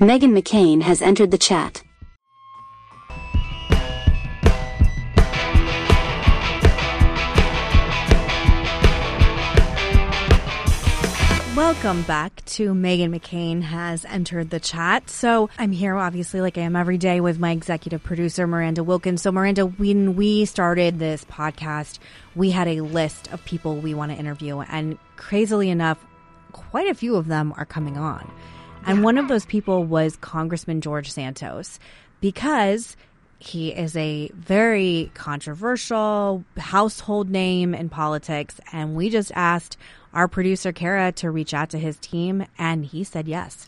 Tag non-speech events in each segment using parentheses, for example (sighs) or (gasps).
Meghan McCain has entered the chat. Welcome back to Meghan McCain has entered the chat. So I'm here, obviously, like I am every day with my executive producer, Miranda Wilkins. So Miranda, when we started this podcast, we had a list of people we want to interview. And crazily enough, quite a few of them are coming on. And one of those people was Congressman George Santos because he is a very controversial household name in politics. And we just asked our producer, Kara, to reach out to his team, and he said yes.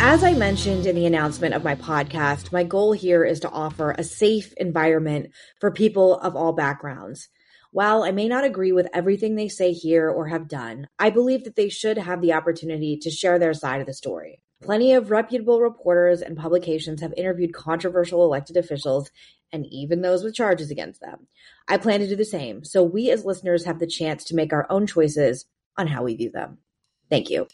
As I mentioned in the announcement of my podcast, my goal here is to offer a safe environment for people of all backgrounds. While I may not agree with everything they say here or have done, I believe that they should have the opportunity to share their side of the story. Plenty of reputable reporters and publications have interviewed controversial elected officials and even those with charges against them. I plan to do the same, so we as listeners have the chance to make our own choices on how we view them. Thank you.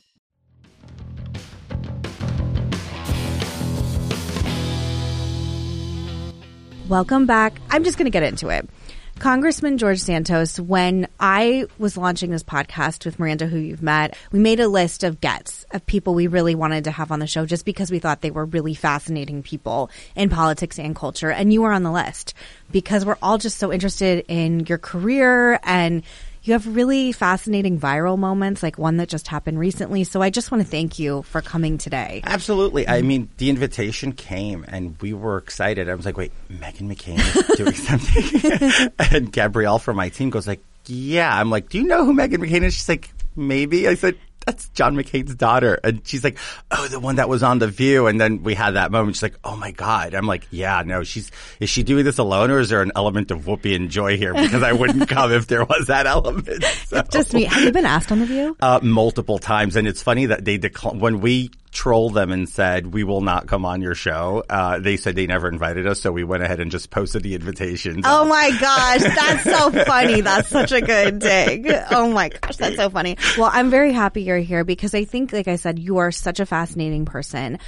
Welcome back. I'm just going to get into it. Congressman George Santos, when I was launching this podcast with Miranda, who you've met, we made a list of gets of people we really wanted to have on the show just because we thought they were really fascinating people in politics and culture. And you were on the list because we're all just so interested in your career and you have really fascinating viral moments, like one that just happened recently. So I just want to thank you for coming today. Absolutely. I mean, the invitation came and we were excited. I was like, wait, Meghan McCain is (laughs) doing something. (laughs) and Gabrielle from my team goes like, yeah. I'm like, do you know who Meghan McCain is? She's like, maybe. I said, that's John McCain's daughter. And she's like, oh, the one that was on The View. And then we had that moment. She's like, oh my God. I'm like, yeah, no, she's, is she doing this alone or is there an element of Whoopi and Joy here? Because I wouldn't (laughs) come if there was that element. So, Just me. Have you been asked on The View? uh, multiple times. And it's funny that they decl- when we trolled them and said, we will not come on your show, uh, they said they never invited us. So we went ahead and just posted the invitations. Oh my gosh, that's so funny. That's such a good dig. Oh my gosh, that's so funny. Well, I'm very happy you're here because I think, like I said, you are such a fascinating person.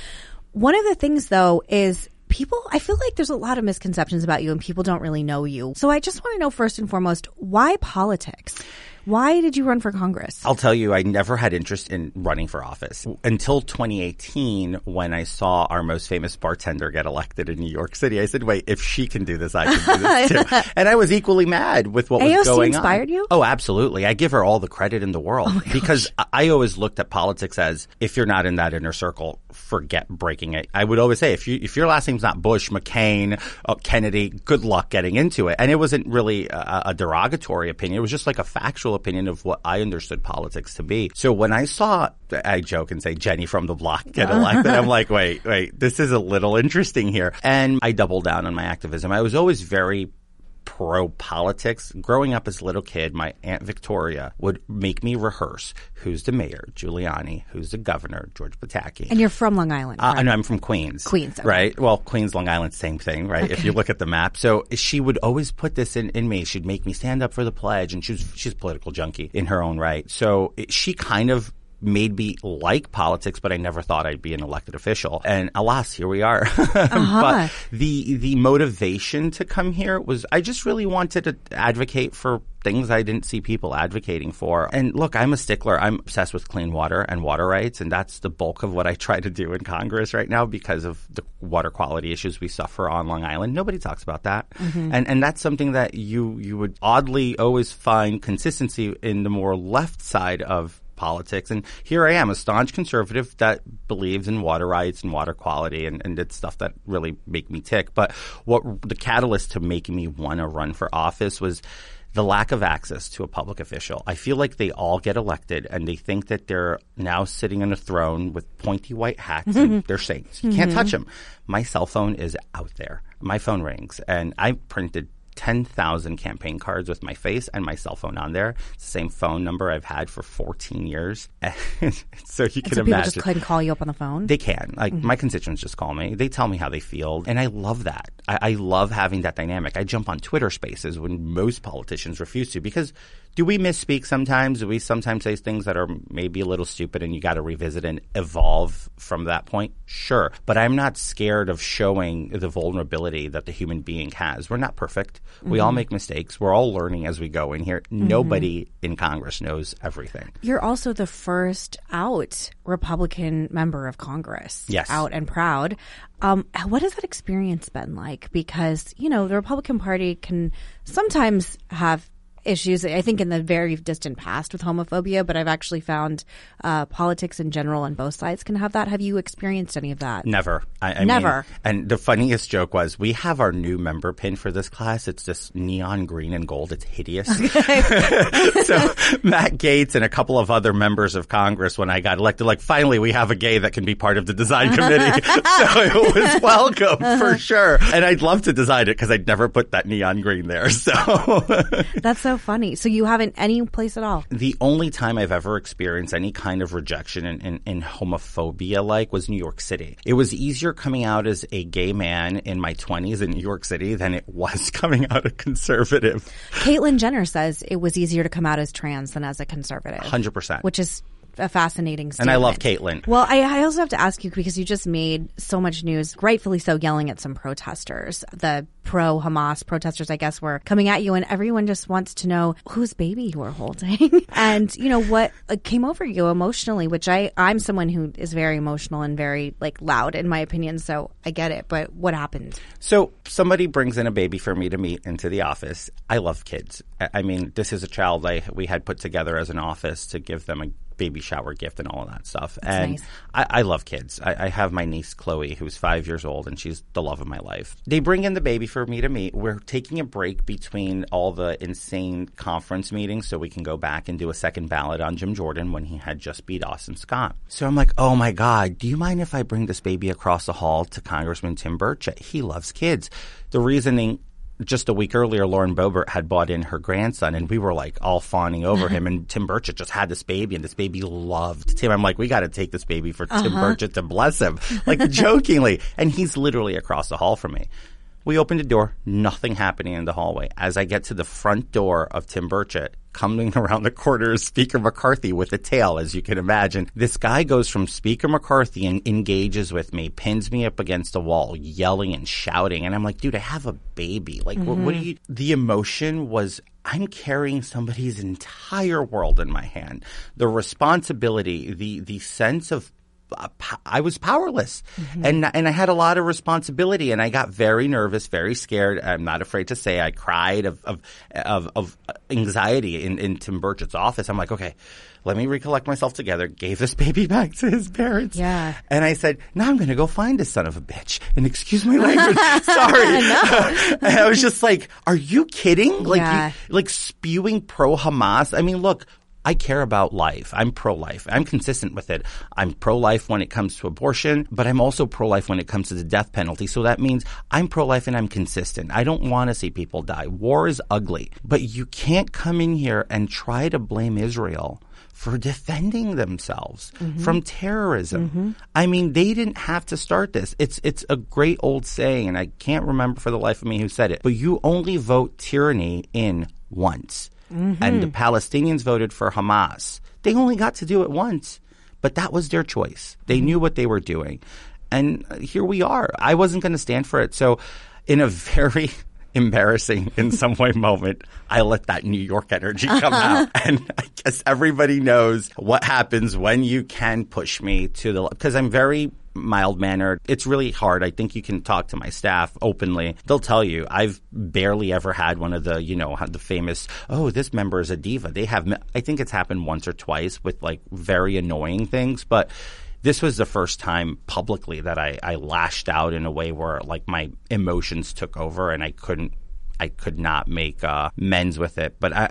One of the things though is people, I feel like there's a lot of misconceptions about you and people don't really know you. So I just want to know first and foremost, why politics? Why did you run for Congress? I'll tell you, I never had interest in running for office until 2018 when I saw our most famous bartender get elected in New York City. I said, wait, if she can do this, I can do this too. (laughs) and I was equally mad with what AOC was going inspired on. you? Oh, absolutely. I give her all the credit in the world because I- I always looked at politics as if you're not in that inner circle, forget breaking it. I would always say if you if your last name's not Bush, McCain, uh, Kennedy, good luck getting into it. And it wasn't really a, a derogatory opinion. It was just like a factual opinion of what I understood politics to be. So when I saw, I joke and say Jenny from the block get elected, I'm like, (laughs) wait, wait, this is a little interesting here. And I doubled down on my activism. I was always very pro politics. Growing up as a little kid, my Aunt Victoria would make me rehearse who's the mayor, Giuliani, who's the governor, George Pataki. And you're from Long Island. Uh, correct? no, I'm from Queens. Queens, okay. Right? Well, Queens, Long Island, same thing, right? If you look at the map. So she would always put this in, in me. She'd make me stand up for the pledge and she was, she's a political junkie in her own right. So it, she kind of made me like politics, but I never thought I'd be an elected official. And alas, here we are. (laughs) Uh-huh. But the the motivation to come here was I just really wanted to advocate for things I didn't see people advocating for. And look, I'm a stickler. I'm obsessed with clean water and water rights, and that's the bulk of what I try to do in Congress right now because of the water quality issues we suffer on Long Island. Nobody talks about that. Mm-hmm. And and that's something that you you would oddly always find consistency in the more left side of politics. And here I am, a staunch conservative that believes in water rights and water quality, and, and it's stuff that really make me tick. But what the catalyst to making me want to run for office was the lack of access to a public official. I feel like they all get elected and they think that they're now sitting on a throne with pointy white hats and mm-hmm. they're saints. You can't mm-hmm. touch them. My cell phone is out there. My phone rings and I printed 10,000 campaign cards with my face and my cell phone on there. It's the same phone number I've had for 14 years. (laughs) so you can so people imagine. just couldn't call you up on the phone. They can. Like mm-hmm. my constituents just call me. They tell me how they feel, and I love that. I, I love having that dynamic. I jump on Twitter Spaces when most politicians refuse to because Do we misspeak sometimes? Do we sometimes say things that are maybe a little stupid and you got to revisit and evolve from that point? Sure. But I'm not scared of showing the vulnerability that the human being has. We're not perfect. We all make mistakes. We're all learning as we go in here. Nobody in Congress knows everything. You're also the first out Republican member of Congress. Yes. Out and proud. Um, what has that experience been like? Because, you know, the Republican Party can sometimes have issues, I think, in the very distant past with homophobia, but I've actually found uh, politics in general on both sides can have that. Have you experienced any of that? Never. I, I Never. Mean, and the funniest joke was we have our new member pin for this class. It's this neon green and gold. It's hideous. (laughs) (laughs) so Matt Gaetz and a couple of other members of Congress, when I got elected, like finally we have a gay that can be part of the design (laughs) committee. so it was welcome for sure. And I'd love to design it because I'd never put that neon green there. So That's so funny. So you haven't any place at all? the only time I've ever experienced any kind of rejection and, and, and homophobia like was New York City. It was easier coming out as a gay man in my 20s in New York City than it was (laughs) coming out a conservative. Caitlyn Jenner says it was easier to come out as trans than as a conservative. 100%. Which is a fascinating story. and. I love Caitlyn. Well, I, I also have to ask you because you just made so much news, rightfully so, yelling at some protesters. The pro Hamas protesters, I guess, were coming at you, and everyone just wants to know whose baby you were holding (laughs) and, you know, what uh, came over you emotionally, which I, I'm someone who is very emotional and very, like, loud in my opinion, so I get it. But what happened? So somebody brings in a baby for me to meet into the office. I love kids. I I mean, this is a child I we had put together as an office to give them a baby shower gift and all of that stuff. and nice. I, I love kids. I, I have my niece Chloe, who's five years old, and she's the love of my life. They bring in the baby for me to meet. We're taking a break between all the insane conference meetings so we can go back and do a second ballot on Jim Jordan when he had just beat Austin Scott. So I'm like, oh my God, do you mind if I bring this baby across the hall to Congressman Tim Burchett? He loves kids. The reasoning just a week earlier, Lauren Boebert had bought in her grandson, and we were like all fawning over mm-hmm. him. And Tim Burchett just had this baby, and this baby loved Tim. I'm like, we got to take this baby for Tim uh-huh. Burchett to bless him, (laughs) like jokingly. And he's literally across the hall from me. We opened the door, nothing happening in the hallway. As I get to the front door of Tim Burchett, coming (laughs) around the corner is Speaker McCarthy with a tail, as you can imagine. This guy goes from Speaker McCarthy and engages with me, pins me up against the wall, yelling and shouting. And I'm like, dude, I have a baby. Like, what, what do mm-hmm. you, the emotion was, I'm carrying somebody's entire world in my hand. The responsibility, the, the sense of Uh, I was powerless, mm-hmm. and and I had a lot of responsibility, and I got very nervous, very scared. I'm not afraid to say I cried of of of, of anxiety in, in Tim Burchett's office. I'm like, okay, let me recollect myself together. Gave this baby (laughs) back to his parents, Yeah. and I said, now I'm going to go find this son of a bitch. And excuse my language, (laughs) sorry. (laughs) and I was just like, are you kidding? Like, Yeah. you, like spewing pro Hamas. I mean, look. I care about life. I'm pro life. I'm consistent with it. I'm pro life when it comes to abortion, but I'm also pro life when it comes to the death penalty. So that means I'm pro life and I'm consistent. I don't want to see people die. War is ugly, but you can't come in here and try to blame Israel for defending themselves mm-hmm. from terrorism. Mm-hmm. I mean, they didn't have to start this. It's it's a great old saying, and I can't remember for the life of me who said it. But you only vote tyranny in once, and the Palestinians voted for Hamas. They only got to do it once, but that was their choice. They knew what they were doing, and uh, here we are. I wasn't going to stand for it, so in a (laughs) very embarrassing in some way moment, I let that New York energy (laughs) come out. And I guess everybody knows what happens when you can push me to the, because I'm very mild mannered. It's really hard. I think you can talk to my staff openly. They'll tell you I've barely ever had one of the, you know, the famous, oh, this member is a diva. They have, I think it's happened once or twice with like very annoying things, but this was the first time publicly that I, I lashed out in a way where like my emotions took over and I couldn't I could not make uh, amends with it. But I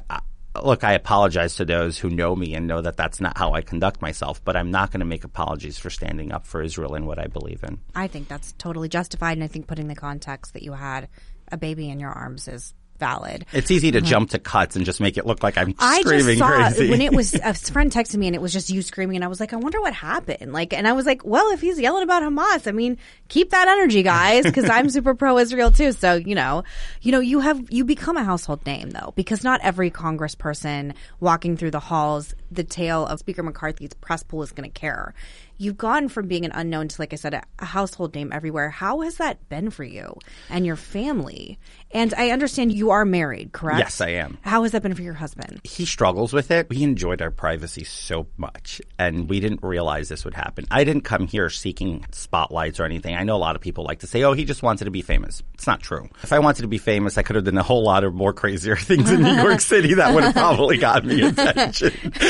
look, I apologize to those who know me and know that that's not how I conduct myself. But I'm not going to make apologies for standing up for Israel and what I believe in. I think that's totally justified, and I think putting the context that you had a baby in your arms is valid. It's easy to um, jump to cuts and just make it look like I'm. I screaming saw crazy. when it was (laughs) a friend texted me and it was just you screaming and I was like, I wonder what happened. Like, and I was like, well, if he's yelling about Hamas, I mean, keep that energy, guys, because I'm (laughs) super pro Israel too. So you know, you know, you have you become a household name though, because not every Congressperson walking through the halls, the tale of Speaker McCarthy's press pool is going to care. You've gone from being an unknown to, like I said, a household name everywhere. How has that been for you and your family? And I understand you are married, correct? Yes, I am. How has that been for your husband? he struggles with it. We enjoyed our privacy so much, and we didn't realize this would happen. I didn't come here seeking spotlights or anything. I know a lot of people like to say, "Oh, he just wanted to be famous." It's not true. If I wanted to be famous, I could have done a whole lot of more crazier (laughs) things in New York (laughs) City that would have probably gotten me attention. (laughs)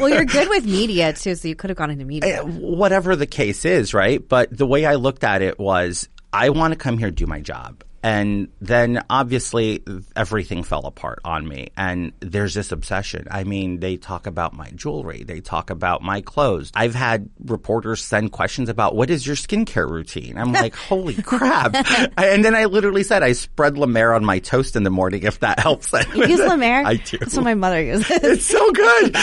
well, you're good with media too, so you could have gone into media. Eh, whatever the case is, right? But the way I looked at it was, I want to come here do my job. And then obviously everything fell apart on me. And there's this obsession. I mean, they talk about my jewelry. They talk about my clothes. I've had reporters send questions about what is your skincare routine? I'm like, holy (laughs) crap. And then I literally said, I spread La Mer on my toast in the morning if that helps. You use La (laughs) Mer? I do. That's what my mother uses. (laughs) It's so good.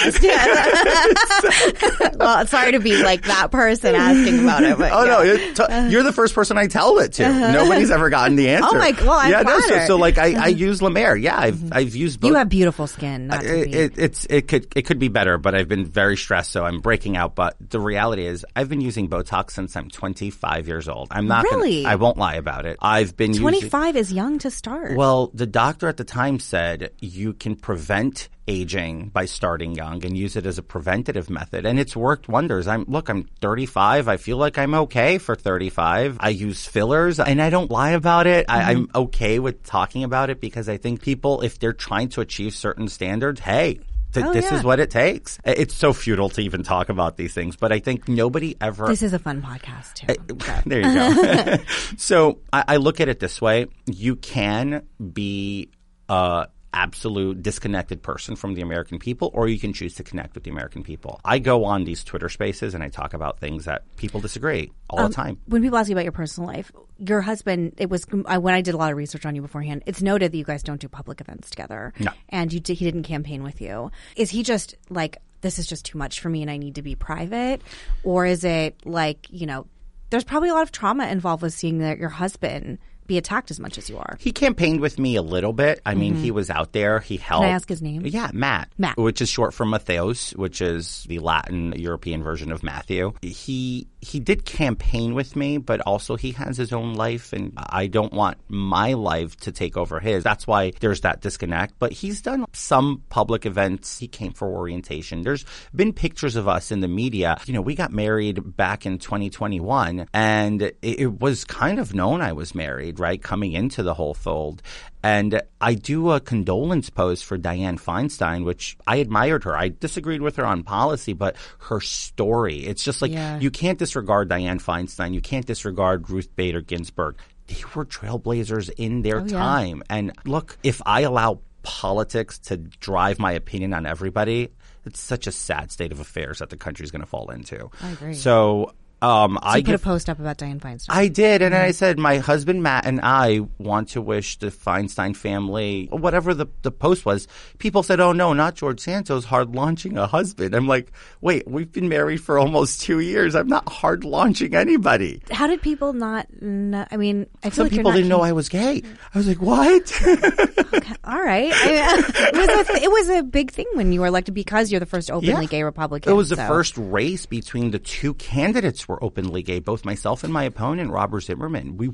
well, sorry to be like that person asking about it, but Oh no! yeah. It t- you're the first person I tell it to. Uh-huh. Nobody's ever gotten the answer. Oh, my- well, yeah, no. So, so like I, I (laughs) use La Mer. Yeah, I've mm-hmm. I've used both. you have beautiful skin. Not to it, it's it could it could be better, but I've been very stressed, so I'm breaking out. But the reality is, I've been using Botox since I'm 25 years old. I'm not Really? Gonna, I won't lie about it. I've been using. 25 is young to start. Well, the doctor at the time said you can prevent aging by starting young and use it as a preventative method and it's worked wonders. I'm look, I'm 35. I feel like I'm okay for 35. I use fillers and I don't lie about it. I, I'm mm-hmm. okay with talking about it because I think people if they're trying to achieve certain standards, hey, th- Oh, this yeah. is what it takes. It's so futile to even talk about these things, but I think nobody ever this is a fun podcast too. Eh, (laughs) there you go. (laughs) (laughs) so I, I look at it this way: you can be a absolute disconnected person from the American people, or you can choose to connect with the American people. I go on these Twitter Spaces and I talk about things that people disagree all Um, the time. when people ask you about your personal life, your husband, it was I, when I did a lot of research on you beforehand. It's noted that you guys don't do public events together, No. and you he didn't campaign with you. Is he just like this is just too much for me, and I need to be private, or is it like you know, there's probably a lot of trauma involved with seeing that your husband be attacked as much as you are. He campaigned with me a little bit. I mean, he was out there. He helped. Mm-hmm. I ask his name? Yeah, Matt. Matt. which is short for Matheos, which is the Latin European version of Matthew. He he did campaign with me, but also he has his own life, and I don't want my life to take over his. That's why there's that disconnect. But he's done some public events. He came for orientation. There's been pictures of us in the media. You know, we got married back in 2021, and it, was kind of known I was married, right, coming into the whole fold. And I do a condolence post for Diane Feinstein, which I admired her. I disagreed with her on policy, but her story, it's just like Yeah. you can't disregard Diane Feinstein. You can't disregard Ruth Bader Ginsburg. They were trailblazers in their Oh, yeah. time. And look, if I allow politics to drive my opinion on everybody, it's such a sad state of affairs that the country is going to fall into. I agree. So, um, I you put give a post up about Diane Feinstein. I did, and I said my husband Matt and I want to wish the Feinstein family whatever the the post was. People said, "Oh no, not George Santos hard launching a husband." I'm like, "Wait, we've been married for almost two years. I'm not hard launching anybody." How did people not? Know, I mean, I feel Some like people you're didn't know I was gay. I was like, "What?" (laughs) All right. I, (laughs) it, was a, it was a big thing when you were elected because you're the first openly Yeah. gay Republican. It was the first race between the two candidates were openly gay, both myself and my opponent, Robert Zimmerman. We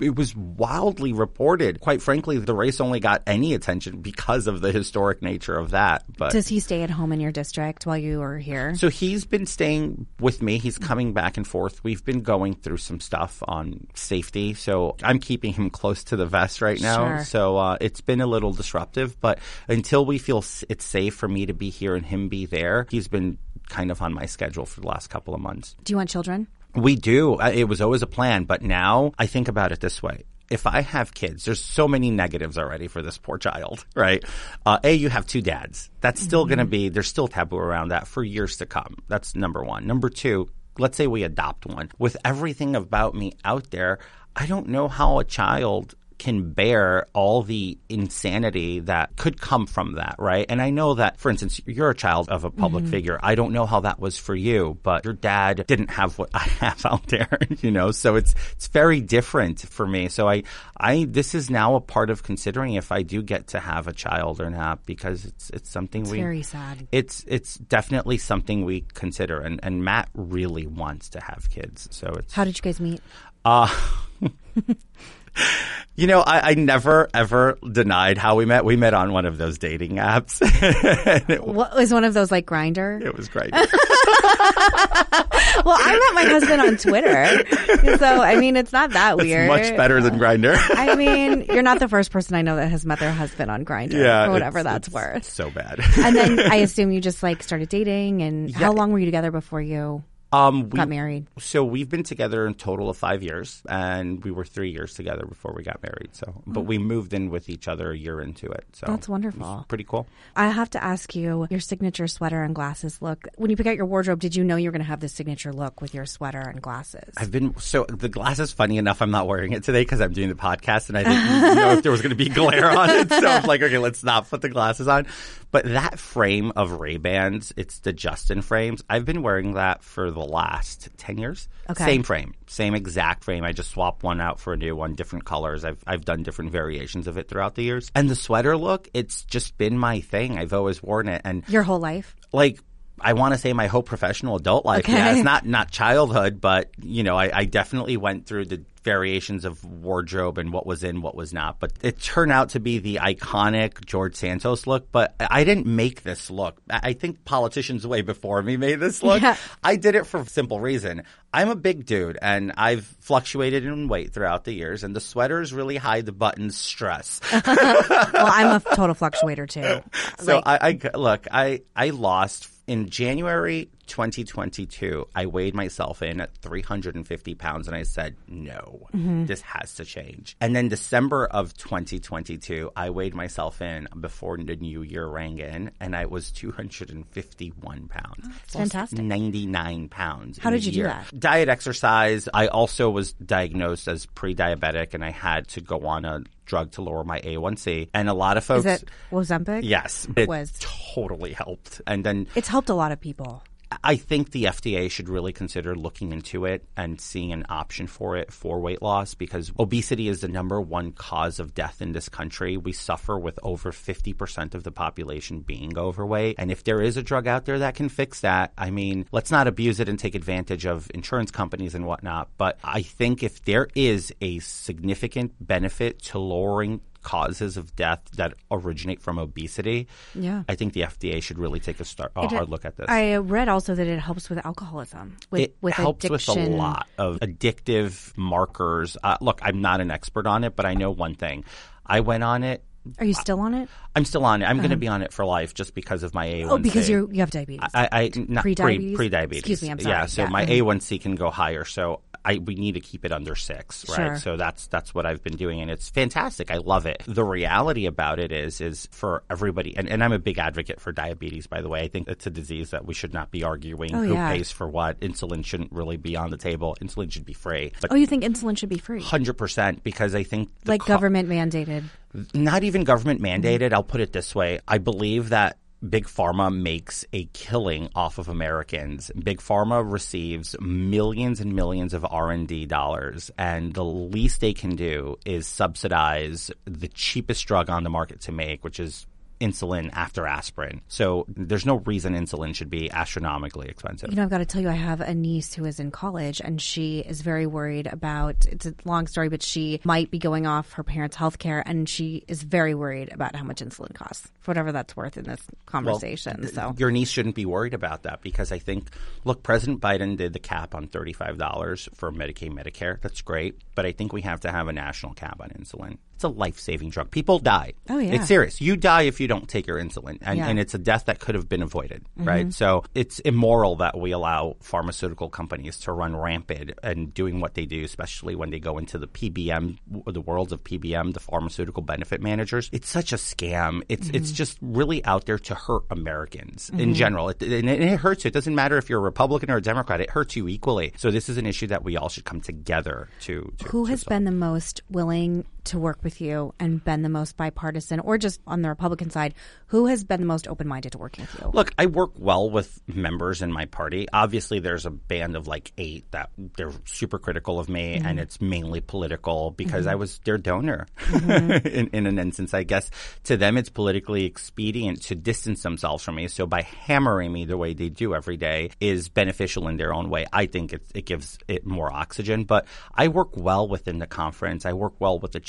it was wildly reported. Quite frankly, the race only got any attention because of the historic nature of that. But Does he stay at home in your district while you are here? so he's been staying with me. He's coming back and forth. We've been going through some stuff on safety. So I'm keeping him close to the vest right now. Sure. So uh, it's been a little disruptive. But until we feel it's safe for me to be here and him be there, he's been kind of on my schedule for the last couple of months. Do you want children? We do. Uh, It was always a plan, but now I think about it this way. If I have kids, there's so many negatives already for this poor child, (laughs) right? Uh, a, you have two dads. That's still going to be, there's still taboo around that for years to come. That's number one. Number two, let's say we adopt one. With everything about me out there, I don't know how a child can bear all the insanity that could come from that, right? And I know that, for instance, you're a child of a public Mm-hmm. figure. I don't know how that was for you, but your dad didn't have what I (laughs) have out there, (laughs) you know. So it's it's very different for me. So I I this is now a part of considering if I do get to have a child or not because it's it's something It's we very sad. it's it's definitely something we consider and and Matt really wants to have kids. So it's How did you guys meet? uh, (laughs) (laughs) you know, I, I never ever denied how we met. We met on one of those dating apps. (laughs) it, What was one of those like Grindr? it was great. (laughs) Well, I met my husband on Twitter, so I mean, it's not that weird. Much better than Grindr. I mean, you're not the first person I know that has met their husband on Grindr, yeah, for whatever it's- that's it's worth. So bad. And then I assume you just like started dating. And how long were you together before you Um, we, got married? So we've been together in total of five years, and we were three years together before we got married. So, but we moved in with each other a year into it. So That's wonderful. pretty cool. I have to ask you your signature sweater and glasses look. When you pick out your wardrobe, did you know you were going to have this signature look with your sweater and glasses? I've been so the glasses. Funny enough, I'm not wearing it today because I'm doing the podcast, and I didn't know if there was going to be glare on it. So I'm (laughs) like, okay, let's not put the glasses on. But that frame of Ray Bans, it's the Justin frames. I've been wearing that for the last ten years. Okay. Same frame, same exact frame. I just swapped one out for a new one, different colors. I've I've done different variations of it throughout the years. And the sweater look, it's just been my thing. I've always worn it, and your whole life? like I want to say my whole professional adult life. Okay. Yeah, it's not not childhood, but you know, I, I definitely went through the variations of wardrobe and what was in, what was not. But it turned out to be the iconic George Santos look. But I didn't make this look. I think politicians way before me made this look. Yeah. I did it for a simple reason. I'm a big dude, and I've fluctuated in weight throughout the years, and the sweaters really hide the buttons stress. (laughs) well, I'm a total fluctuator too. So Like- I, I look, I I lost in January 2022. I weighed myself in at 350 pounds, and I said, "No, mm-hmm. this has to change." And then December of 2022, I weighed myself in before the new year rang in, and I was 251 pounds. Lost fantastic. 99 pounds. How in a did you do that? Diet, exercise. I also was diagnosed as pre-diabetic, and I had to go on a drug to lower my A1C. And a lot of folks. Is it Ozempic? Yes, it Was. totally helped. And then It's helped a lot of people. I think the FDA should really consider looking into it and seeing an option for it for weight loss because obesity is the number one cause of death in this country. We suffer with over 50% of the population being overweight. And if there is a drug out there that can fix that, I mean, let's not abuse it and take advantage of insurance companies and whatnot. But I think if there is a significant benefit to lowering causes of death that originate from obesity, Yeah. I think the FDA should really take a, start, a It- hard look at this. I read also that it helps with alcoholism. With, it with helps addiction. with a lot of addictive markers. Uh, look, I'm not an expert on it, but I know one thing. I went on it. Are you still on it? I'm still on it. I'm going to be on it for life just because of my A1C. Oh, because you you have diabetes. I, I not Pre-diabetes? pre diabetes. Excuse me, I'm sorry. Yeah, so Yeah. my Mhm. A1C can go higher. So I we need to keep it under six, right? Sure. So that's that's what I've been doing, and it's fantastic. I love it. The reality about it is is for everybody, and, and I'm a big advocate for diabetes. By the way, I think it's a disease that we should not be arguing Oh, who yeah. pays for what. Insulin shouldn't really be on the table. Insulin should be free. But oh, you think insulin should be free? Hundred percent, because I think Like co- government mandated. not even government mandated. I'll put it this way: I believe that big pharma makes a killing off of Americans. Big pharma receives millions and millions of R and D dollars, and the least they can do is subsidize the cheapest drug on the market to make, which is insulin after aspirin. So there's no reason insulin should be astronomically expensive. You know, I've got to tell you, I have a niece who is in college and she is very worried about it's a long story, but she might be going off her parents' health care and she is very worried about how much insulin costs, for whatever that's worth in this conversation. so your niece shouldn't be worried about that because I think, look, President Biden did the cap on $35 for Medicaid, Medicare. That's great. But I think we have to have a national cap on insulin. It's a life saving drug. People die. Oh, yeah. It's serious. You die if you don't take your insulin. And, Yeah. Mm-hmm. and it's a death that could have been avoided, right? So it's immoral that we allow pharmaceutical companies to run rampant and doing what they do, especially when they go into the PBM, the worlds of PBM, the pharmaceutical benefit managers. It's such a scam. It's it's Mm-hmm. just really out there to hurt Americans in general. It, and it, it hurts you. It doesn't matter if you're a Republican or a Democrat. It hurts you equally. So this is an issue that we all should come together to. to who to has solve. been the most willing to work with you and been the most bipartisan, or just on the Republican side, who has been the most open minded to working with you? Look, I work well with members in my party. Obviously, there's a band of like eight that they're super critical of me, Mm-hmm. and it's mainly political because I was their donor Mm-hmm. (laughs) in, in an instance. I guess to them, it's politically expedient to distance themselves from me. So by hammering me the way they do every day is beneficial in their own way. I think it, it gives it more oxygen. But I work well within the conference. I work well with the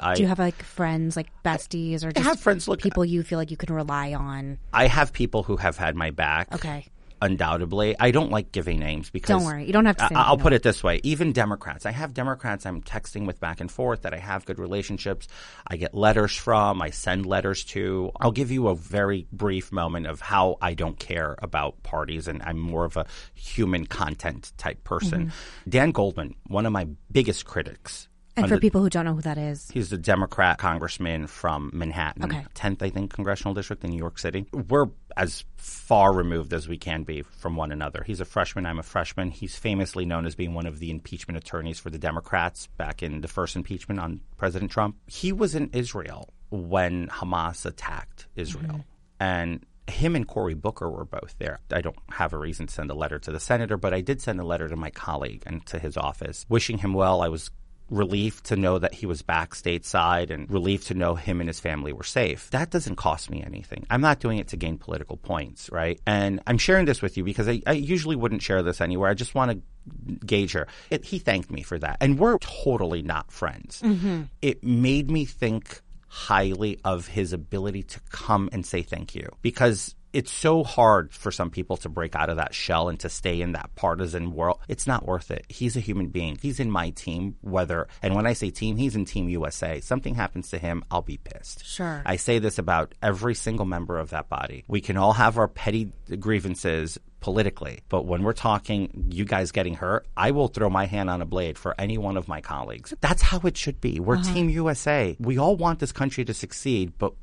I Do you have like friends, like besties, or just have friends, look- people you feel like you can rely on? I have people who have had my back. Okay. undoubtedly. I don't like giving names because Don't worry. You don't have to I- I'll put it this way: even Democrats, I have Democrats I'm texting with back and forth that I have good relationships. I get letters from. I send letters to. I'll give you a very brief moment of how I don't care about parties, and I'm more of a human content type person. Mm-hmm. Dan Goldman, one of my biggest critics. And under- for people who don't know who that is, He's a Democrat congressman from Manhattan, Okay. 10th, I think, congressional district in New York City. We're as far removed as we can be from one another. He's a freshman, I'm a freshman. He's famously known as being one of the impeachment attorneys for the Democrats back in the first impeachment on President Trump. He was in Israel when Hamas attacked Israel. Mm-hmm. And him and Cory Booker were both there. I don't have a reason to send a letter to the senator, but I did send a letter to my colleague and to his office wishing him well. I was relief to know that he was back stateside and relief to know him and his family were safe. That doesn't cost me anything. I'm not doing it to gain political points, right? And I'm sharing this with you because I, I usually wouldn't share this anywhere. I just want to gauge her. It, he thanked me for that. And we're totally not friends. Mm-hmm. It made me think highly of his ability to come and say thank you because it's so hard for some people to break out of that shell and to stay in that partisan world. It's not worth it. He's a human being. He's in my team, whether, and when I say team, he's in Team USA. Something happens to him, I'll be pissed. Sure. I say this about every single member of that body. We can all have our petty grievances politically, but when we're talking you guys getting hurt, I will throw my hand on a blade for any one of my colleagues. That's how it should be. We're uh-huh. Team USA. We all want this country to succeed, but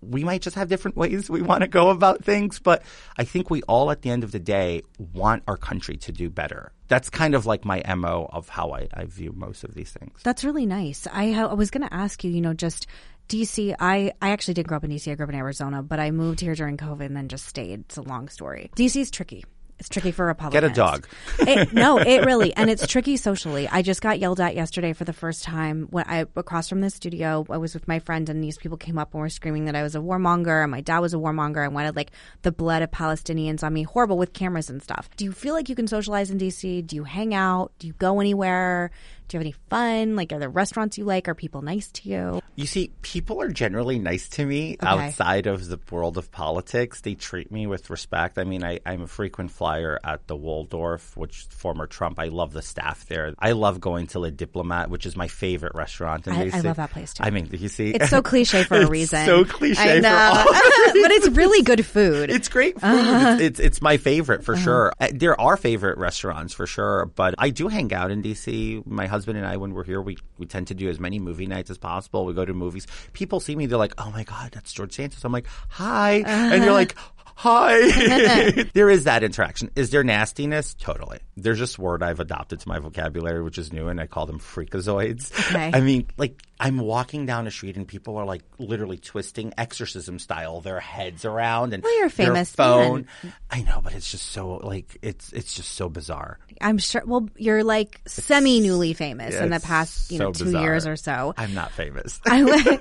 we might just have different ways we want to go about things, but I think we all at the end of the day want our country to do better. That's kind of like my MO of how I, I view most of these things. That's really nice. I, I was going to ask you, you know, just DC. I, I actually didn't grow up in DC. I grew up in Arizona, but I moved here during COVID and then just stayed. It's a long story. DC is tricky. It's tricky for Republicans. Get a dog. It, (laughs) no, it really, and it's tricky socially. I just got yelled at yesterday for the first time when I across from the studio. I was with my friend, and these people came up and were screaming that I was a warmonger, and my dad was a warmonger, and wanted like the blood of Palestinians on me, horrible with cameras and stuff. Do you feel like you can socialize in DC? Do you hang out? Do you go anywhere? Do you have any fun? Like, are there restaurants you like? Are people nice to you? You see, people are generally nice to me outside of the world of politics. They treat me with respect. I mean, I, I'm a frequent flyer at the Waldorf, which former Trump. I love the staff there. I love going to Le Diplomate, which is my favorite restaurant. In I- I love that place, too. I mean, you see, It's so cliche for a (laughs) It's reason. So cliche I know, for all (laughs) but it's really good food. It's great food. Uh-huh. It's, it's it's my favorite for sure. Uh, There are favorite restaurants for sure, but I do hang out in DC. My husband and I, when we're here, we we tend to do as many movie nights as possible. We go to movies. People see me, they're like, "Oh my god, that's George Santos." I'm like, "Hi," and you're uh-huh. like. Hi. (laughs) (laughs) there is that interaction. Is there nastiness? Totally. There's this word I've adopted to my vocabulary, which is new, and I call them freakazoids. Okay. I mean, like, I'm walking down the street and people are like literally twisting exorcism style their heads around and Well, you're a their famous phone. man. I know, but it's just so like it's it's just so bizarre. I'm sure. Well, you're like semi newly famous in the past, you know, two bizarre. year or so. I'm not famous. (laughs) I,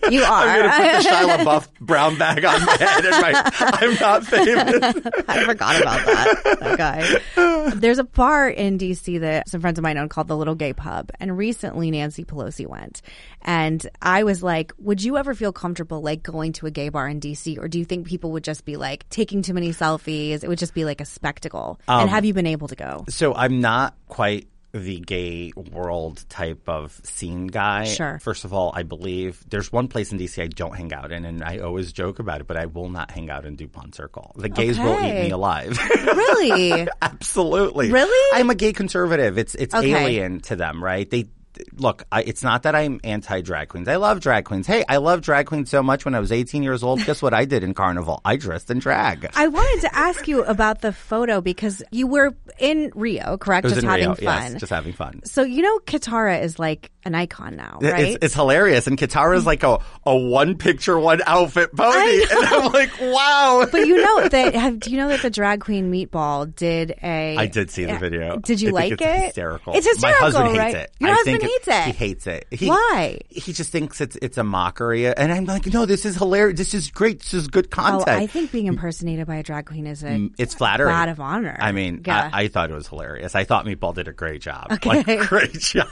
you are. I'm gonna put the Shia LaBeouf brown bag on my head and my, I'm not famous. (laughs) I forgot about that. That guy. (laughs) There's a bar in DC that some friends of mine own called the Little Gay Pub, and recently Nancy Pelosi went, and I was like, "Would you ever feel comfortable like going to a gay bar in DC, or do you think people would just be like taking too many selfies? It would just be like a spectacle." Um, and have you been able to go? So I'm not quite the gay world type of scene guy. Sure. First of all, I believe there's one place in DC I don't hang out in, and I always joke about it, but I will not hang out in DuPont Circle. The gays will eat me alive. Really? (laughs) Absolutely. Really? I'm a gay conservative. It's it's Okay. alien to them, right? They look, I, it's not that I'm anti drag queens. I love drag queens. Hey, I love drag queens so much. When I was 18 years old, guess what I did in Carnival? I dressed in drag. I wanted to ask you about the photo because you were in Rio, correct? Just in having Rio. fun. Yes, just having fun. so you know, Kitara is like an icon now, right? It's, it's hilarious. And Kitara is like a, a one picture, one outfit pony. (laughs) And I'm like, wow. but you know that have, do you know that the drag queen meatball did a I did see the video. Did you I like it's it? Hysterical. It's hysterical, My husband right? hates it. Your I husband think hates it. He hates it. He, Why? He just thinks it's it's a mockery, and I'm like, no, this is hilarious. This is great. This is good Oh, content. I think being impersonated by a drag queen is a mm, it's flattering. badge of honor. I mean, Yeah. I, I thought it was hilarious. I thought Meatball did a great job. Okay. Like, (laughs) great job.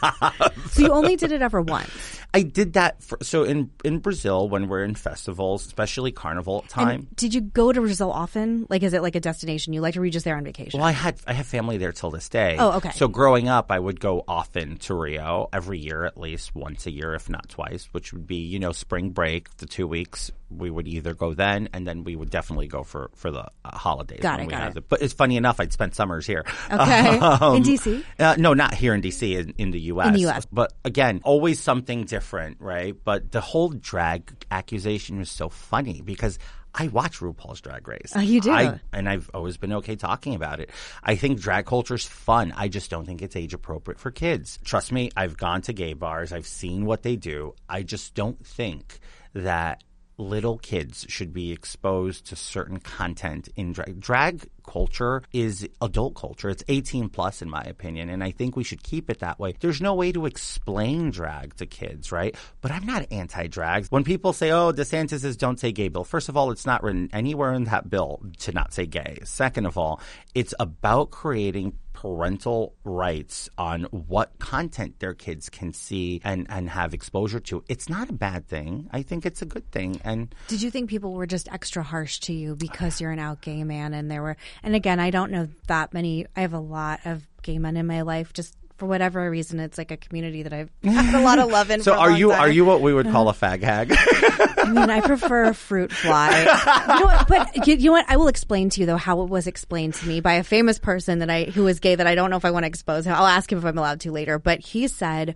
so you only did it ever once. I did that for, so in in Brazil when we're in festivals, especially carnival time. And did you go to Brazil often? Like, is it like a destination you like, or were you just there on vacation? Well, I had I have family there till this day. Oh, okay. So growing up, I would go often to Rio every year, at least once a year, if not twice, which would be you know spring break, the two weeks. We would either go then, and then we would definitely go for for the uh, holidays. Got when it, we got had it. the- but it's funny enough, I'd spent summers here. Okay. (laughs) In DC? Uh, no, not here in DC, in, in the U.S. In the US. But again, always something different, right? But the whole drag accusation was so funny because I watch RuPaul's Drag Race. Oh, you do? I, and I've always been okay talking about it. I think drag culture's fun. I just don't think it's age appropriate for kids. Trust me, I've gone to gay bars. I've seen what they do. I just don't think that little kids should be exposed to certain content in drag. Drag culture is adult culture. It's 18 plus in my opinion, and I think we should keep it that way. There's no way to explain drag to kids, right? But I'm not anti-drag. When people say, "Oh, DeSantis is don't say gay bill," first of all, it's not written anywhere in that bill to not say gay. Second of all, it's about creating parental rights on what content their kids can see and, and have exposure to. It's not a bad thing. I think it's a good thing. And Did you think people were just extra harsh to you because you're an out gay man and there were and again I don't know that many I have a lot of gay men in my life just for whatever reason it's like a community that I've had a lot of love in (laughs) so are you time. are you what we would call a fag hag? (laughs) I mean I prefer a fruit fly. You know what? But you, you know what? I will explain to you though how it was explained to me by a famous person that I who is gay that I don't know if I want to expose. Him I'll ask him if I'm allowed to later. But he said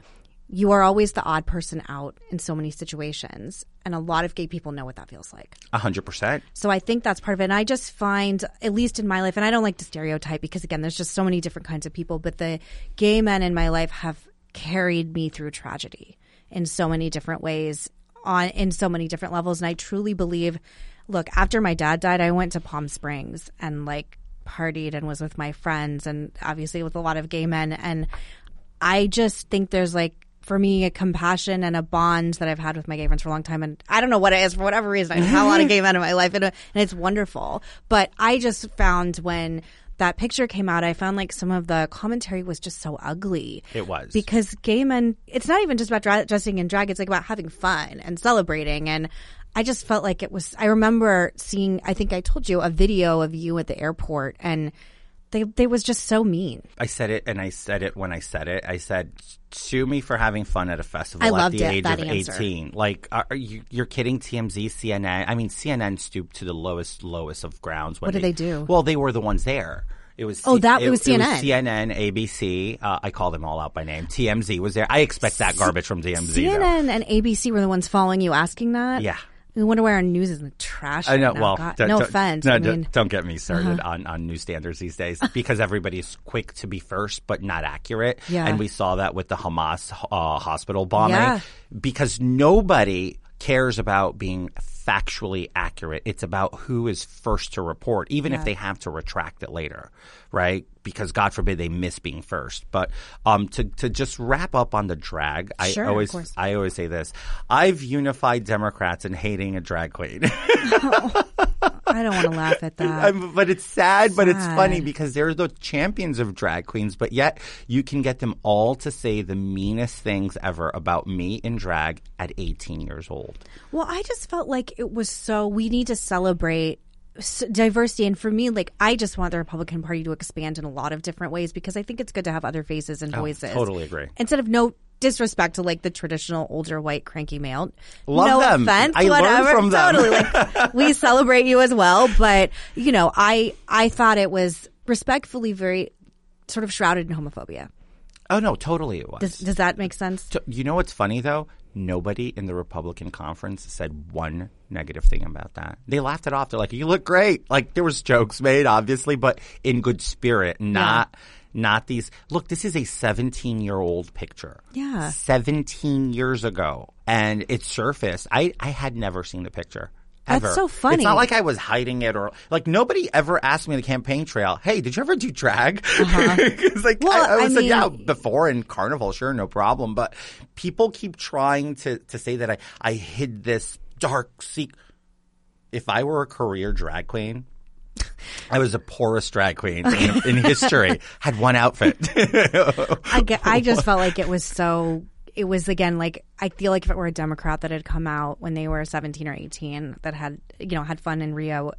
you are always the odd person out in so many situations and a lot of gay people know what that feels like A hundred percent. So I think that's part of it. And I just find, at least in my life, and I don't like to stereotype because again, there's just so many different kinds of people, but the gay men in my life have carried me through tragedy in so many different ways on in so many different levels. And I truly believe, look, after my dad died, I went to Palm Springs and like partied and was with my friends and obviously with a lot of gay men. And I just think there's like for me a compassion and a bond that I've had with my gay friends for a long time. And I don't know what it is for whatever reason. I've had a lot of (laughs) gay men in my life and, uh, and it's wonderful. But I just found when that picture came out, I found like some of the commentary was just so ugly. It was. because gay men. It's not even just about dra- dressing in drag. It's like about having fun and celebrating and. I just felt like it was. I remember seeing. I think I told you a video of you at the airport, and they they was just so mean. I said it, and I said it when I said it. I said, "Sue me for having fun at a festival I at loved the it, age that of answer. eighteen. Like, are, are you, you're kidding? TMZ, CNN. I mean, CNN stooped to the lowest, lowest of grounds. When What did they do? Well, they were the ones there. It was Oh, that- it was CNN. CNN, ABC. Uh, I call them all out by name. TMZ was there. I expect that garbage from TMZ. though. CNN and ABC were the ones following you asking that. Yeah. I wonder why our news isn't trash. I know. right. Well, God, don't- no don't- offense. No, I don't- mean, Uh-huh. don't get me started on, on news standards these days because everybody's quick to be first but not accurate. Yeah. And we saw that with the Hamas uh, hospital bombing Yeah. because nobody cares about being factually accurate. It's about who is first to report, even if they have to retract it later, right? Because God forbid they miss being first. But um, to to just wrap up on the drag, I Sure, always. I always say this: I've unified Democrats in hating a drag queen. (laughs) (laughs) I don't want to laugh at that. I'm, but it's sad, but it's funny because they're the champions of drag queens, but yet you can get them all to say the meanest things ever about me in drag at 18 years old. Well, I just felt like it was so. We need to celebrate diversity, and for me, like I just want the Republican Party to expand in a lot of different ways because I think it's good to have other faces and oh, voices. Oh, totally agree. Instead of no disrespect to like the traditional older white cranky male. Love no them. offense, I whatever. from them. Totally, like (laughs) we celebrate you as well, but you know, I I thought it was respectfully very sort of shrouded in homophobia. Oh no, totally it was. Does, does that make sense? You know what's funny though? Nobody in the Republican conference said one negative thing about that. They laughed it off. They're like, "You look great." Like there was jokes made, obviously, but in good spirit, not not these. Look, this is a 17 year old picture. Yeah. 17 years ago, and it surfaced. I I had never seen the picture. That's so funny. It's not like I was hiding it or like nobody ever asked me on the campaign trail, "Hey, did you ever do drag?" (laughs) It's like Uh-huh. Well, I, I I was like, mean- "Yeah, before in Carnival, sure, no problem." But people keep trying to to say that I I hid this dark secret. If I were a career drag queen. I was the poorest drag queen in, in (laughs) history. Had one outfit. I get, I just felt like it was so. It was again like I feel like if it were a Democrat that had come out when they were seventeen or eighteen that had you know had fun in Rio,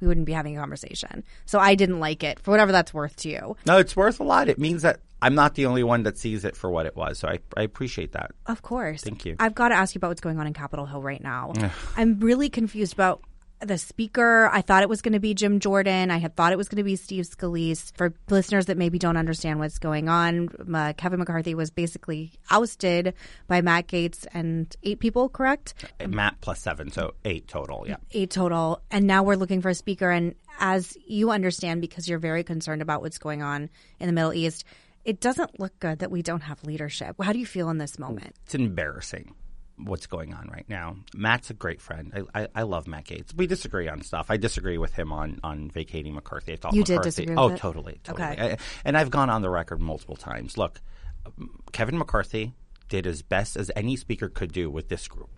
we wouldn't be having a conversation. So I didn't like it for whatever that's worth to you. no, it's worth a lot. It means that I'm not the only one that sees it for what it was. So I, I appreciate that. Of course. Thank you. I've got to ask you about what's going on in Capitol Hill right now. (sighs) I'm really confused about the speaker. I thought it was going to be Jim Jordan. I had thought it was going to be Steve Scalise. For listeners that maybe don't understand what's going on, uh, Kevin McCarthy was basically ousted by Matt Gaetz and eight people, correct? Matt plus seven, so eight total. Yeah. Eight total. And now we're looking for a speaker. And as you understand, because you're very concerned about what's going on in the Middle East, it doesn't look good that we don't have leadership. How do you feel in this moment? it's embarrassing what's going on right now. Matt's a great friend. I, I, I love Matt Gaetz. We disagree on stuff. I disagree with him on, on vacating McCarthy. I thought You did McCarthy, disagree Oh, it? totally, totally. Okay. I- and I've gone on the record multiple times. Look, Kevin McCarthy did as best as any speaker could do with this group.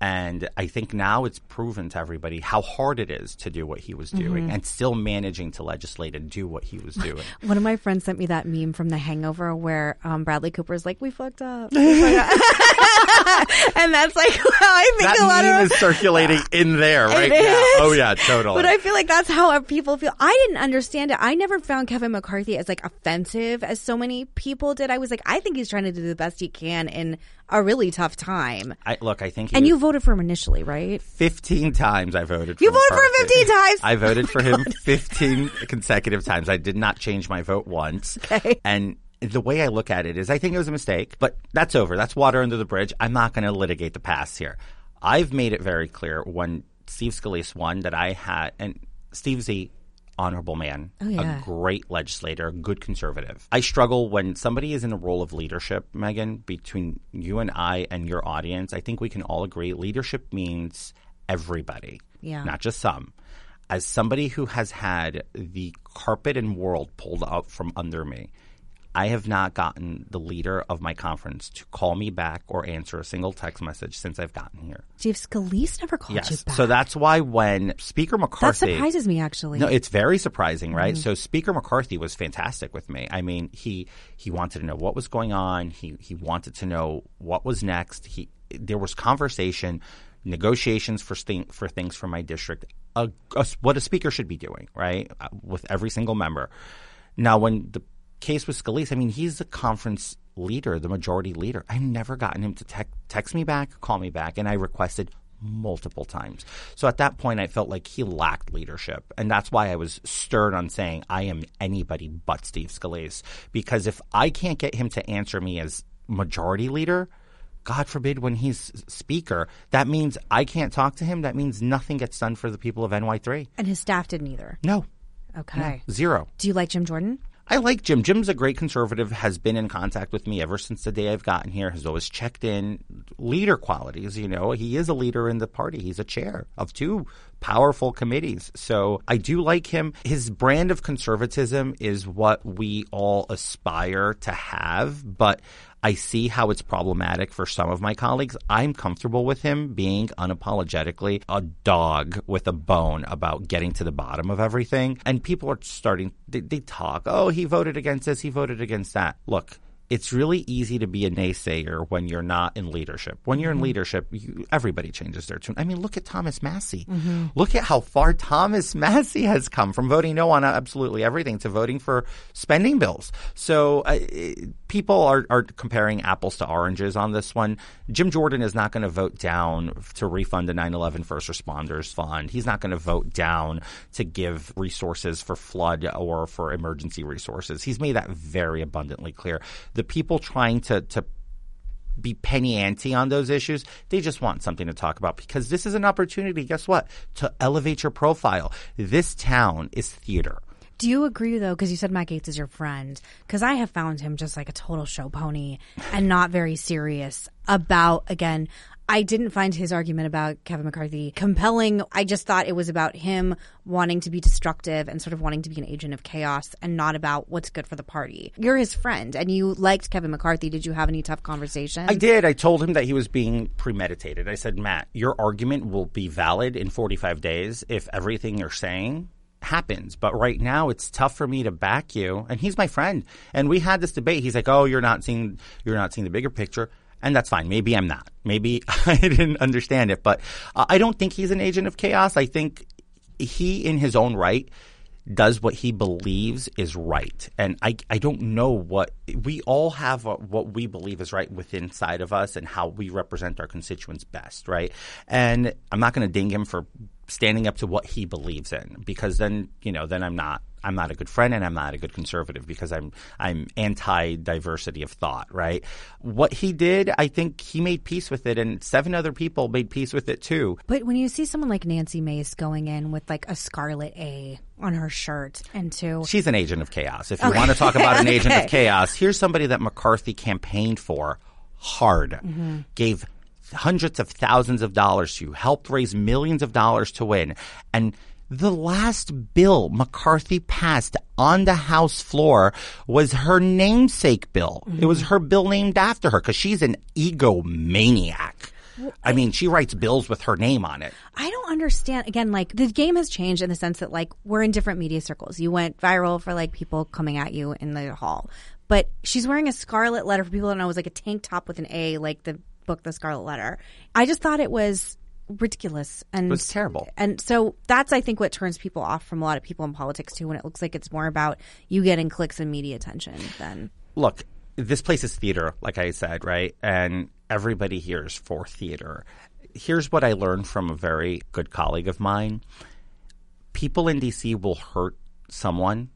And I think now it's proven to everybody how hard it is to do what he was doing Mm-hmm. and still managing to legislate and do what he was (laughs) doing. One of my friends sent me that meme from The Hangover where um, Bradley Cooper's like, "We fucked up," (laughs) We fucked up." (laughs) and that's like how I think that a lot of. is circulating in there right It now. is. Oh yeah, totally. But I feel like that's how people feel. I didn't understand it. I never found Kevin McCarthy as like offensive as so many people did. I was like, I think he's trying to do the best he can in a really tough time. I, look, I think he And was- you voted for him initially, right? 15 times I voted for You voted for him 15 times? I voted (laughs) Oh for him 15 consecutive times. I did not change my vote once. Okay. And the way I look at it is I think it was a mistake, but that's over. That's water under the bridge. I'm not going to litigate the past here. I've made it very clear when Steve Scalise won that I had, and Steve a honorable man, Oh, yeah. a great legislator, a good conservative. I struggle when somebody is in a role of leadership, Meghan, between you and I and your audience. I think we can all agree leadership means everybody, Yeah. not just some. As somebody who has had the carpet and world pulled out from under me, I have not gotten the leader of my conference to call me back or answer a single text message since I've gotten here. Steve Scalise never called you Yes. back. So that's why when Speaker that McCarthy surprises me, actually. no, it's very surprising, right? Mm-hmm. So Speaker McCarthy was fantastic with me. I mean, he he wanted to know what was going on. He he wanted to know what was next. He there was conversation, negotiations for thing, for things for my district. A, a- what a speaker should be doing, right, uh, with every single member. Now, when the case with Scalise, I mean, he's the conference leader, the majority leader. I've never gotten him to tec- text me back, call me back, and I requested multiple times. So at that point, I felt like he lacked leadership. And that's why I was stern on saying I am anybody but Steve Scalise. Because if I can't get him to answer me as majority leader, God forbid when he's speaker, that means I can't talk to him. That means nothing gets done for the people of NY3. and his staff didn't either. No, Okay. zero. Do you like Jim Jordan? I like Jim. Jim's a great conservative, has been in contact with me ever since the day I've gotten here, has always checked in. Leader qualities, you know, he is a leader in the party. He's a chair of two powerful committees. So I do like him. His brand of conservatism is what we all aspire to have, but I see how it's problematic for some of my colleagues. I'm comfortable with him being unapologetically a dog with a bone about getting to the bottom of everything. And people are starting, they, they talk, oh, he voted against this, he voted against that. Look, it's really easy to be a naysayer when you're not in leadership. When you're in leadership, you, everybody changes their tune. I mean, look at Thomas Massie. Look at how far Thomas (laughs) Massie has come from voting no on absolutely everything to voting for spending bills. So uh, people are, are comparing apples to oranges on this one. Jim Jordan is not going to vote down to refund the 9/11 first responders fund. He's not going to vote down to give resources for flood or for emergency resources. He's made that very abundantly clear. The the people trying to to be penny ante on those issues. They just want something to talk about because this is an opportunity, guess what? To elevate your profile. This town is theater. Do you agree though? Because you said Matt Gaetz is your friend. Because I have found him just like a total show pony and not very serious about. Again, I didn't find his argument about Kevin McCarthy compelling. I just thought it was about him wanting to be destructive and sort of wanting to be an agent of chaos and not about what's good for the party. You're his friend and you liked Kevin McCarthy. Did you have any tough conversations? I did. I told him that he was being premeditated. I said, Matt, your argument will be valid in 45 days if everything you're saying happens. But right now, it's tough for me to back you. And he's my friend. And we had this debate. He's like, "Oh, you're not seeing you're not seeing the bigger picture." And that's fine. Maybe I'm not. Maybe (laughs) I didn't understand it. But I don't think he's an agent of chaos. I think he, in his own right, does what he believes is right. And I, I don't know what we all have a, what we believe is right within inside of us and how we represent our constituents best, right? And I'm not going to ding him for standing up to what he believes in because then, you know, then I'm not I'm not a good friend and I'm not a good conservative because I'm I'm anti diversity of thought, right? What he did, I think he made peace with it and seven other people made peace with it too. But when you see someone like Nancy Mace going in with like a scarlet A on her shirt and two She's an agent of chaos. If you okay. want to talk about an (laughs) agent of chaos, here's somebody that McCarthy campaigned for hard. Mm-hmm. Gave hundreds of thousands of dollars to, helped raise millions of dollars to win. And the last bill McCarthy passed on the House floor was her namesake bill. Mm-hmm. It was her bill named after her because she's an egomaniac. I mean, she writes bills with her name on it. I don't understand. Again, like the game has changed in the sense that like we're in different media circles. You went viral for like people coming at you in the hall, but she's wearing a scarlet letter for people that know it was like a tank top with an A, like the book, The Scarlet Letter. I just thought it was ridiculous and it was terrible. And so that's I think what turns people off from a lot of people in politics too when it looks like it's more about you getting clicks and media attention than Look, this place is theater, like I said, right? And everybody here is for theater. Here's what I learned from a very good colleague of mine. People in DC will hurt someone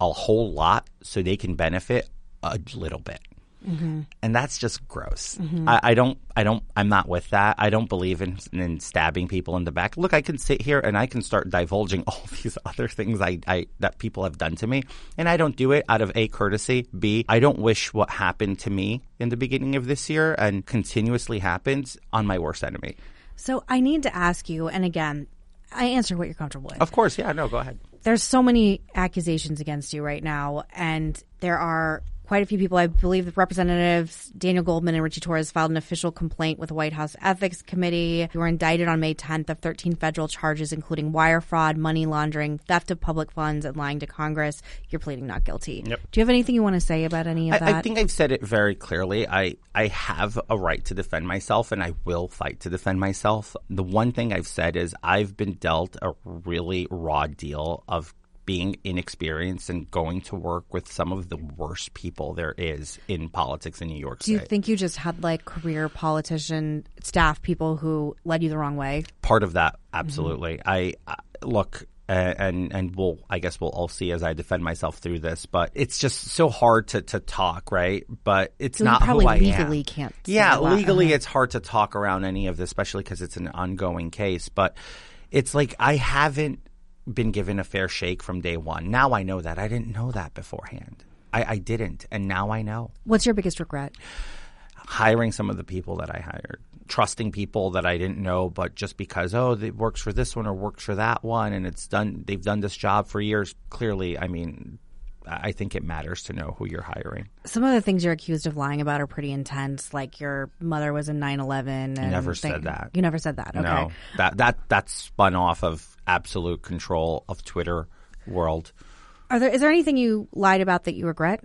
a whole lot so they can benefit a little bit. Mm-hmm. And that's just gross. Mm-hmm. I, I, don't, I don't, I'm not with that. I don't believe in, in stabbing people in the back. Look, I can sit here and I can start divulging (laughs) all these other things I, I, that people have done to me. And I don't do it out of A, courtesy, B, I don't wish what happened to me in the beginning of this year and continuously happens on my worst enemy. So I need to ask you, and again, I answer what you're comfortable with. Of course, yeah, no, go ahead. There's so many accusations against you right now, and there are quite a few people. I believe the representatives Daniel Goldman and Richie Torres filed an official complaint with the White House Ethics Committee. You were indicted on May 10th of 13 federal charges, including wire fraud, money laundering, theft of public funds, and lying to Congress. You're pleading not guilty. Yep. Do you have anything you want to say about any of I, that? I think I've said it very clearly. I, I have a right to defend myself, and I will fight to defend myself. The one thing I've said is I've been dealt a really raw deal of being inexperienced and going to work with some of the worst people there is in politics in New York City. Do you think you just had like career politician staff people who led you the wrong way? Part of that, absolutely. Mm-hmm. I, I look, and and we'll I guess we'll all see as I defend myself through this. But it's just so hard to, to talk, right? But it's so not probably who I legally am. can't. Yeah, legally uh-huh. it's hard to talk around any of this, especially because it's an ongoing case. But it's like I haven't been given a fair shake from day one. Now I know that. I didn't know that beforehand. I, I didn't, and now I know. What's your biggest regret? Hiring some of the people that I hired, trusting people that I didn't know, but just because oh, it works for this one or works for that one, and it's done. They've done this job for years. Clearly, I mean, I think it matters to know who you're hiring. Some of the things you're accused of lying about are pretty intense. Like your mother was in 9/11. never said that. You never said that. Okay. No, that that that's spun off of absolute control of Twitter world. Are there is there anything you lied about that you regret?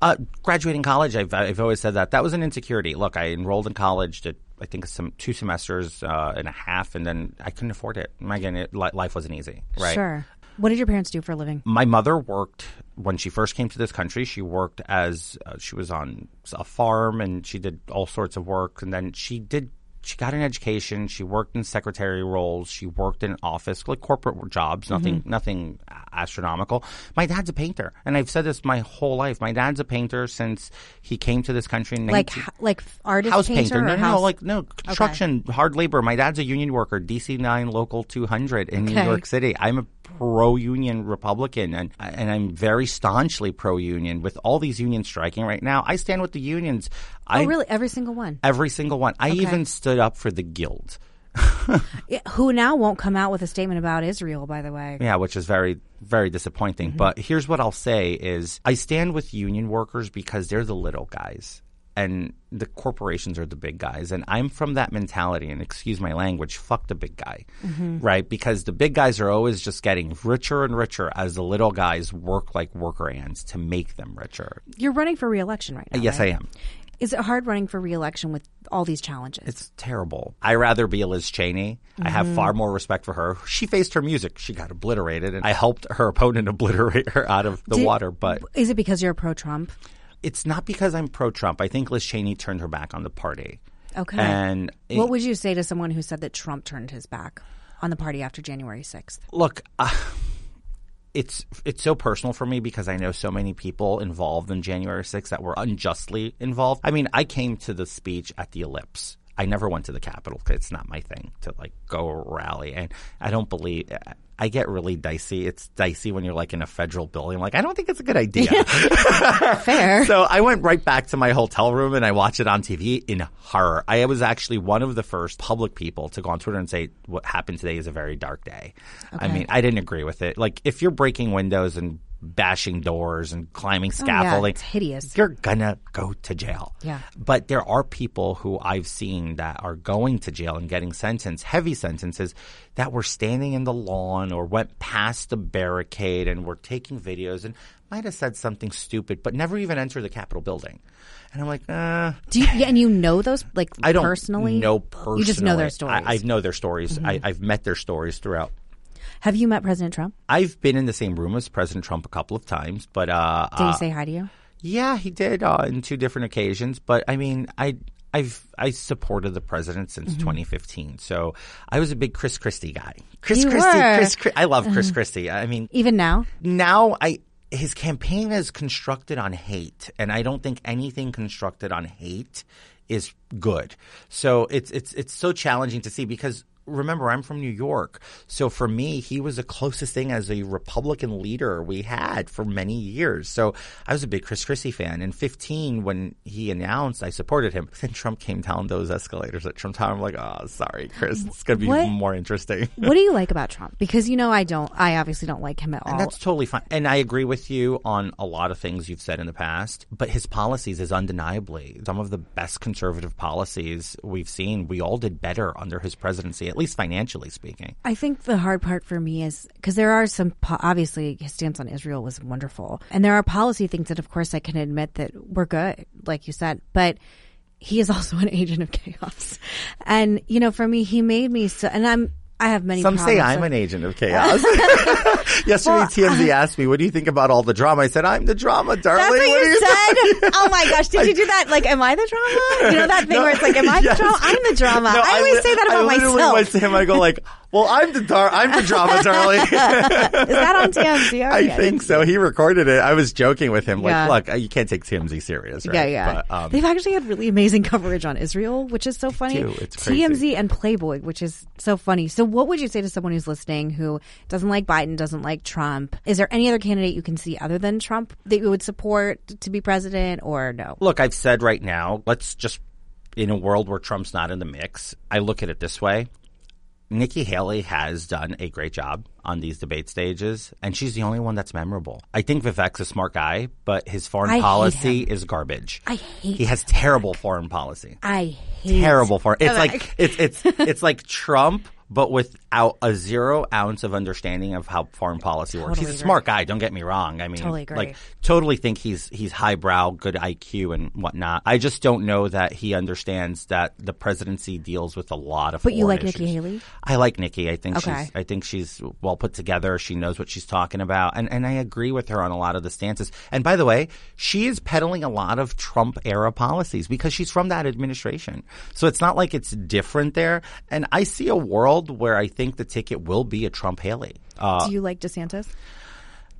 Uh, graduating college, I've I've always said that that was an insecurity. Look, I enrolled in college, did I think some two semesters uh, and a half, and then I couldn't afford it. Again, it, life wasn't easy, right? Sure. What did your parents do for a living? My mother worked when she first came to this country. She worked as uh, she was on a farm and she did all sorts of work, and then she did she got an education. She worked in secretary roles. She worked in office, like corporate jobs. Nothing, mm-hmm. nothing astronomical. My dad's a painter, and I've said this my whole life. My dad's a painter since he came to this country in Like 19- like artist house painter, painter. No, no, house? no, like no construction, hard labor. My dad's a union worker, DC nine local two hundred in New York City. I'm a pro union Republican, and and I'm very staunchly pro union. With all these unions striking right now, I stand with the unions. oh, I, really? Every single one. Every single one. I even stood up for the guild. (laughs) Who now won't come out with a statement about Israel? By the way, Yeah, which is very, very disappointing. Mm-hmm. But here's what I'll say is I stand with union workers because they're the little guys and the corporations are the big guys. And I'm from that mentality and excuse my language, fuck the big guy. Right? Because the big guys are always just getting richer and richer as the little guys work like worker ants to make them richer. you're running for reelection right now. yes, right? I am. Is it hard running for reelection with all these challenges? It's terrible. I'd rather be a Liz Cheney. I have Mm-hmm. far more respect for her. She faced her music. She got obliterated, and I helped her opponent (laughs) obliterate her out of the Did- water. But Is it because you're pro-Trump? It's not because I'm pro Trump. I think Liz Cheney turned her back on the party. Okay. And it- what would you say to someone who said that Trump turned his back on the party after January 6th? look, uh, it's it's so personal for me because I know so many people involved in January 6th that were unjustly involved. I mean, I came to the speech at the Ellipse. I never went to the Capitol. 'cause It's not my thing to like go rally, and I don't believe. I get really dicey. It's dicey when you're like in a federal building. Like, I don't think it's a good idea. (laughs) Fair. So I went right back to my hotel room and I watched it on TV in horror. I was actually one of the first public people to go on Twitter and say what happened today is a very dark day. I mean, I didn't agree with it. Like if you're breaking windows and bashing doors and climbing scaffolding, it's hideous. You're gonna go to jail. Yeah. But there are people who I've seen that are going to jail and getting sentenced, heavy sentences, that were standing in the lawn or went past the barricade and were taking videos and might have said something stupid, but never even entered the Capitol building. And I'm like, uh, Do you, yeah, and you know those like I don't personally? know personally. You just know their stories. Mm-hmm. I, I know their stories. I, I've met their stories throughout. Have you met President Trump? I've been in the same room as President Trump a couple of times, but uh, Did uh, he say hi to you? Yeah, he did uh, in two different occasions. But I mean, I I've I supported the president since Mm-hmm. 2015, so I was a big Chris Christie guy. Chris You Christie, were. Chris, Chris I love Chris (laughs) Christie. I mean, Even now? now I his campaign is constructed on hate, and I don't think anything constructed on hate is good. So it's it's it's so challenging to see because remember I'm from New York. So for me, he was the closest thing as a Republican leader we had for many years. So I was a big Chris Christie fan. In 15, when he announced I supported him, (laughs) then Trump came down those escalators at Trump Tower. I'm like, oh, sorry, Chris. It's going to be What? more interesting. What do you (laughs) like about Trump? Because you know I don't. I obviously don't like him at all. And that's totally fine. And I agree with you on a lot of things you've said in the past. But his policies is undeniably some of the best conservative policies we've seen. We all did better under his presidency, at least financially speaking. I think the hard part for me is because there are some, po- obviously, his stance on Israel was wonderful. And there are policy things that, of course, I can admit that were good, like you said. But he is (laughs) also an agent of chaos. And, you know, for me, he made me so, and I'm, I have many Some say I'm an agent of (laughs) chaos. (laughs) (laughs) Yesterday, TMZ asked me, "What do you think about all the drama?" I said, "I'm the drama, darling." That's what do you think?" said. (laughs) oh my gosh, did you do that? Like, am I the drama? You know that thing (laughs) where it's like, am I Yes. the drama? I'm the drama. No, I always li- say that about literally myself. went to him. I go like, "Well, I'm the dar- I'm the drama, darling." (laughs) Is that on TMZ? (laughs) I already? think so. He recorded it. I was joking with him, like, "Look, you can't take TMZ serious, right?" Yeah, yeah. But, um, They've actually had really amazing coverage on Israel, which is so funny. do. It's crazy. TMZ and Playboy, which is so funny. So, what would you say to someone who's listening who doesn't like Biden, doesn't like Trump? Is there any other candidate you can see other than Trump that you would support to be president, or no? Look, I've said right now, let's just, in a world where Trump's not in the mix, I look at it this way. Nikki Haley has done a great job on these debate stages, and she's the only one that's memorable. I think Vivek's a smart guy, but his foreign I policy is garbage. I hate He has terrible foreign policy. I hate Terrible foreign. It's Vivek. like it's it's it's like (laughs) Trump, but without a zero ounce of understanding of how foreign policy works. Totally he's a smart guy. Don't get me wrong. I mean, Totally agree. like totally think he's he's highbrow, good IQ and whatnot. I just don't know that he understands that the presidency deals with a lot of. But you like Nikki. Haley? I like Nikki. I think Okay. she's I think she's well put together. She knows what she's talking about, and and I agree with her on a lot of the stances. And by the way, she is peddling a lot of Trump era policies because she's from that administration. So it's not like it's different there. And I see a world where I think the ticket will be a Trump Haley. Uh, Do you like DeSantis?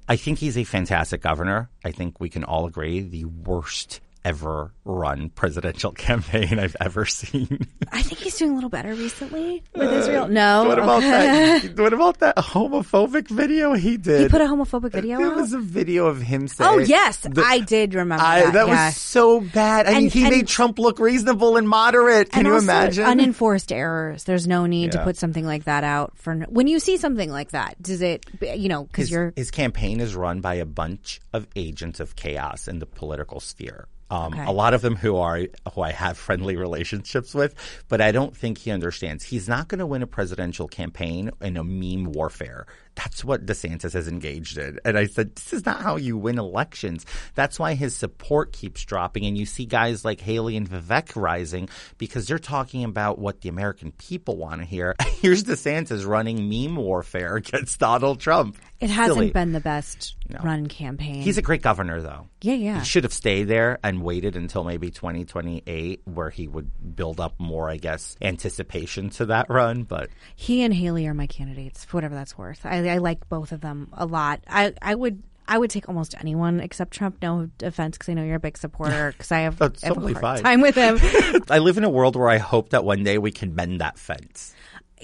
I think he's a fantastic governor. I think we can all agree the worst ever run presidential (laughs) campaign I've ever seen. I think he's doing a little better recently with uh, Israel. No. what about that? (laughs) What about that homophobic video he did? He put a homophobic video There out? was a video of him oh, saying, Oh, yes. The- I did remember I, that. that yeah. was so bad. I mean, And- he and- made Trump look reasonable and moderate. Can and you imagine? unenforced errors? There's no need to put something like that out for when you see something like that. Does it, you know, because his, you're his campaign is run by a bunch of agents of chaos in the political sphere. Um, Okay. A lot of them who are who I have friendly relationships with, but I don't think he understands. He's not going to win a presidential campaign in a meme warfare. That's what DeSantis has engaged in. And I said, this is not how you win elections. That's why his support keeps dropping. And you see guys like Haley and Vivek rising because they're talking about what the American people want to hear. (laughs) Here's DeSantis running meme warfare against Donald Trump. it hasn't Silly. been the best No. run campaign. He's a great governor, though. yeah, yeah. He should have stayed there and waited until maybe 2028, where he would build up more, I guess, anticipation to that run. But He and Haley are my candidates, for whatever that's worth. I, I like both of them a lot. I, I would. I would take almost anyone except Trump. No offense, because I know you're a big supporter. (laughs) Because I have, That's I have totally a hard fine. time with him. (laughs) I live in a world where I hope that one day we can mend that fence.